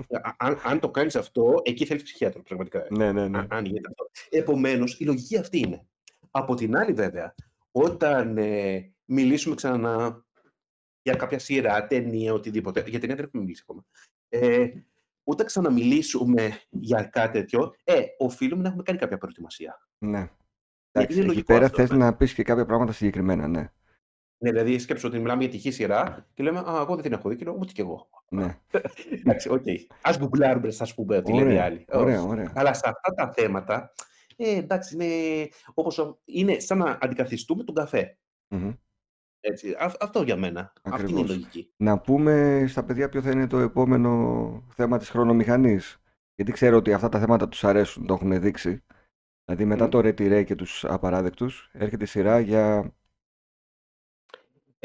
Ναι, Α- αν, αν το κάνεις αυτό, εκεί θέλεις ψυχίατρο, πραγματικά. ε. ναι, ναι. ναι. Α- αν γίνεται αυτό. Επομένως, η λογική αυτή είναι. Από την άλλη, βέβαια, όταν ε, μιλήσουμε ξανά για κάποια σειρά, ταινία, οτιδήποτε, για ταινία δεν έχουμε μιλήσει ακόμα. Ε, όταν ξαναμιλήσουμε για κάτι τέτοιο, ε, οφείλουμε να έχουμε κάνει κάποια προετοιμασία. ναι. είναι Εντάξει, εκεί λογικό πέρα αυτό, θες ναι. να πεις και κάποια πράγματα συγκεκριμένα, ναι. Ναι, δηλαδή σκέψου ότι μιλάμε για τυχαία σειρά και λέμε Α, εγώ δεν την έχω δει και λέω Ούτε κι εγώ. Ναι. Εντάξει, οκ. Α γκουγκλάρουμε, ας πούμε, τι λένε οι Ωραία, άλλοι. ωραία, Όχι. ωραία. Αλλά σε αυτά τα θέματα, ε, εντάξει, είναι, όπως, είναι σαν να αντικαθιστούμε τον καφέ. Μμμ. Έτσι. Α, αυτό για μένα. Αυτή είναι η Ακριβώς. λογική. Να πούμε στα παιδιά ποιο θα είναι το επόμενο θέμα της χρονομηχανής. Γιατί ξέρω ότι αυτά τα θέματα τους αρέσουν, το έχουν δείξει. Δηλαδή μετά Μμ. το Retire και τους απαράδεκτους έρχεται η σειρά για...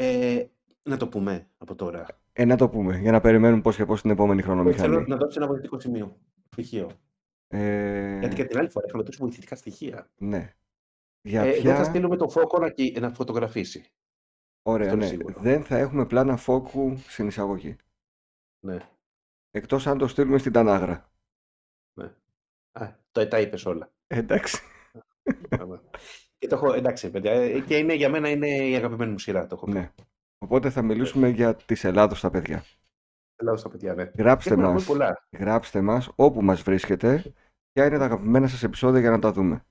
Ε, να το πούμε από τώρα. Ε, να το πούμε, για να περιμένουμε πώς και πώς την επόμενη Εγώ χρονομηχανή. θέλω να δώσει ένα βοηθητικό σημείο. Στοιχείο. Ε, Γιατί και την άλλη φορά είχαμε τόσο βοηθητικά στοιχεία. ναι. Για Ε, δεν θα ποια... στείλουμε το φόκο να, κυ- να φωτογραφίσει. Ωραία, Αυτό είναι ναι. σίγουρο. Δεν θα έχουμε πλάνα φόκου στην εισαγωγή. Ναι, Εκτός αν το στείλουμε στην Τανάγρα. ναι. Α, το, τα είπες όλα. Ε, εντάξει. Άμα. και το έχω, εντάξει, παιδιά, ε, και είναι, για μένα είναι η αγαπημένη μου σειρά. Το έχω πει. Ναι. Οπότε θα μιλήσουμε για τις Ελλάδος τα παιδιά. Λέω στα παιδιά, ναι. Γράψτε Έχουμε να πούμε μας, πολλά. γράψτε μας όπου μας βρίσκετε. Ποια είναι τα αγαπημένα σας επεισόδια για να τα δούμε.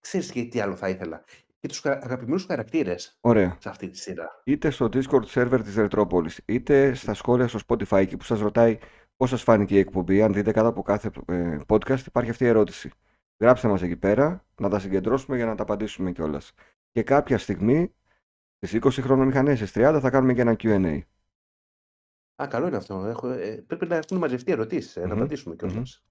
Ξέρεις και τι άλλο θα ήθελα. Και τους χα- αγαπημένους χαρακτήρες Ωραία. σε αυτή τη σειρά. Είτε στο Discord server της Ρετρόπολης, είτε στα σχόλια στο Spotify, εκεί που σας ρωτάει πώς σας φάνηκε η εκπομπή. Αν δείτε κάτω από κάθε ε, podcast υπάρχει αυτή η ερώτηση. Γράψτε μας εκεί πέρα, να τα συγκεντρώσουμε για να τα απαντήσουμε κιόλας. Και κάποια στιγμή, στις 20 χρονομηχανές, στις 30, θα κάνουμε και ένα Q&A. Α, καλό είναι αυτό. Έχω, ε, πρέπει να έχουν μαζευτεί ερωτήσεις, ε, να Μμμ, απαντήσουμε μμμ. κιόλας.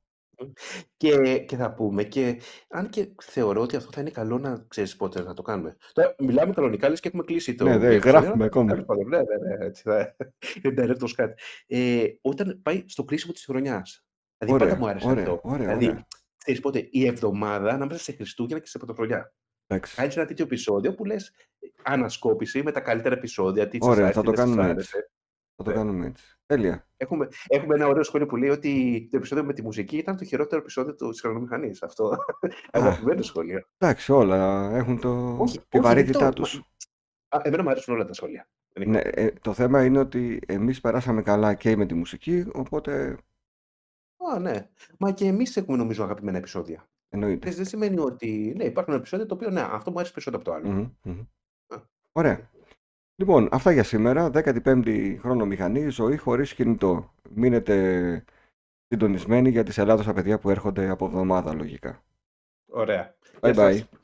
Και, και θα πούμε και αν και θεωρώ ότι αυτό θα είναι καλό να ξέρεις πότε να το κάνουμε. Τώρα μιλάμε κανονικά λες και έχουμε κλείσει το Ναι, δεν επεισόδιο, γράφουμε αλλά ακόμη. τέλος πάντων, ναι, ναι, ναι, έτσι θα είναι director's cut. Ε, όταν πάει στο κρίσιμο της χρονιάς. Δηλαδή πάντα Ωραία, μου άρεσε ωραία, αυτό. ωραία, δηλαδή, ωραία. ξέρεις πότε, η εβδομάδα ανάμεσα σε Χριστούγεννα και σε Πρωτοχρονιά. Εντάξει. Κάνεις ένα τέτοιο επεισόδιο που λες ε, ανασκόπηση με τα καλύτερα επεισόδια, τι σας Ωραία, άρεσε, θα τι το δεν σας κάνουμε έτσι. άρεσε. Θα το Ναι. κάνουμε έτσι. Τέλεια. Έχουμε, έχουμε ένα ωραίο σχόλιο που λέει ότι το επεισόδιο με τη μουσική ήταν το χειρότερο επεισόδιο του χρονομηχανής. Αυτό. Αγαπημένο σχόλιο. Εντάξει, όλα έχουν το... Όχι, τη όχι, βαρύτητά δεν το- τους. Α, εμένα μου αρέσουν όλα τα σχόλια. Δεν έχει Ναι, πρόβλημα. ε, το θέμα είναι ότι εμείς περάσαμε καλά και με τη μουσική, οπότε Α, ναι. Μα και εμείς έχουμε νομίζω αγαπημένα επεισόδια. εννοείται. Ξέρεις, δεν σημαίνει ότι. Ναι, υπάρχουν επεισόδια το οποίο ναι, αυτό μου αρέσει περισσότερο από το άλλο. Μμμ, μμμ. Α. Ωραία. Λοιπόν, αυτά για σήμερα. 15η χρονομηχανή, ζωή χωρίς κινητό. Μείνετε συντονισμένοι για τις Ελλάδος τα παιδιά που έρχονται από εβδομάδα λογικά. Ωραία. Bye Γεια σας. bye.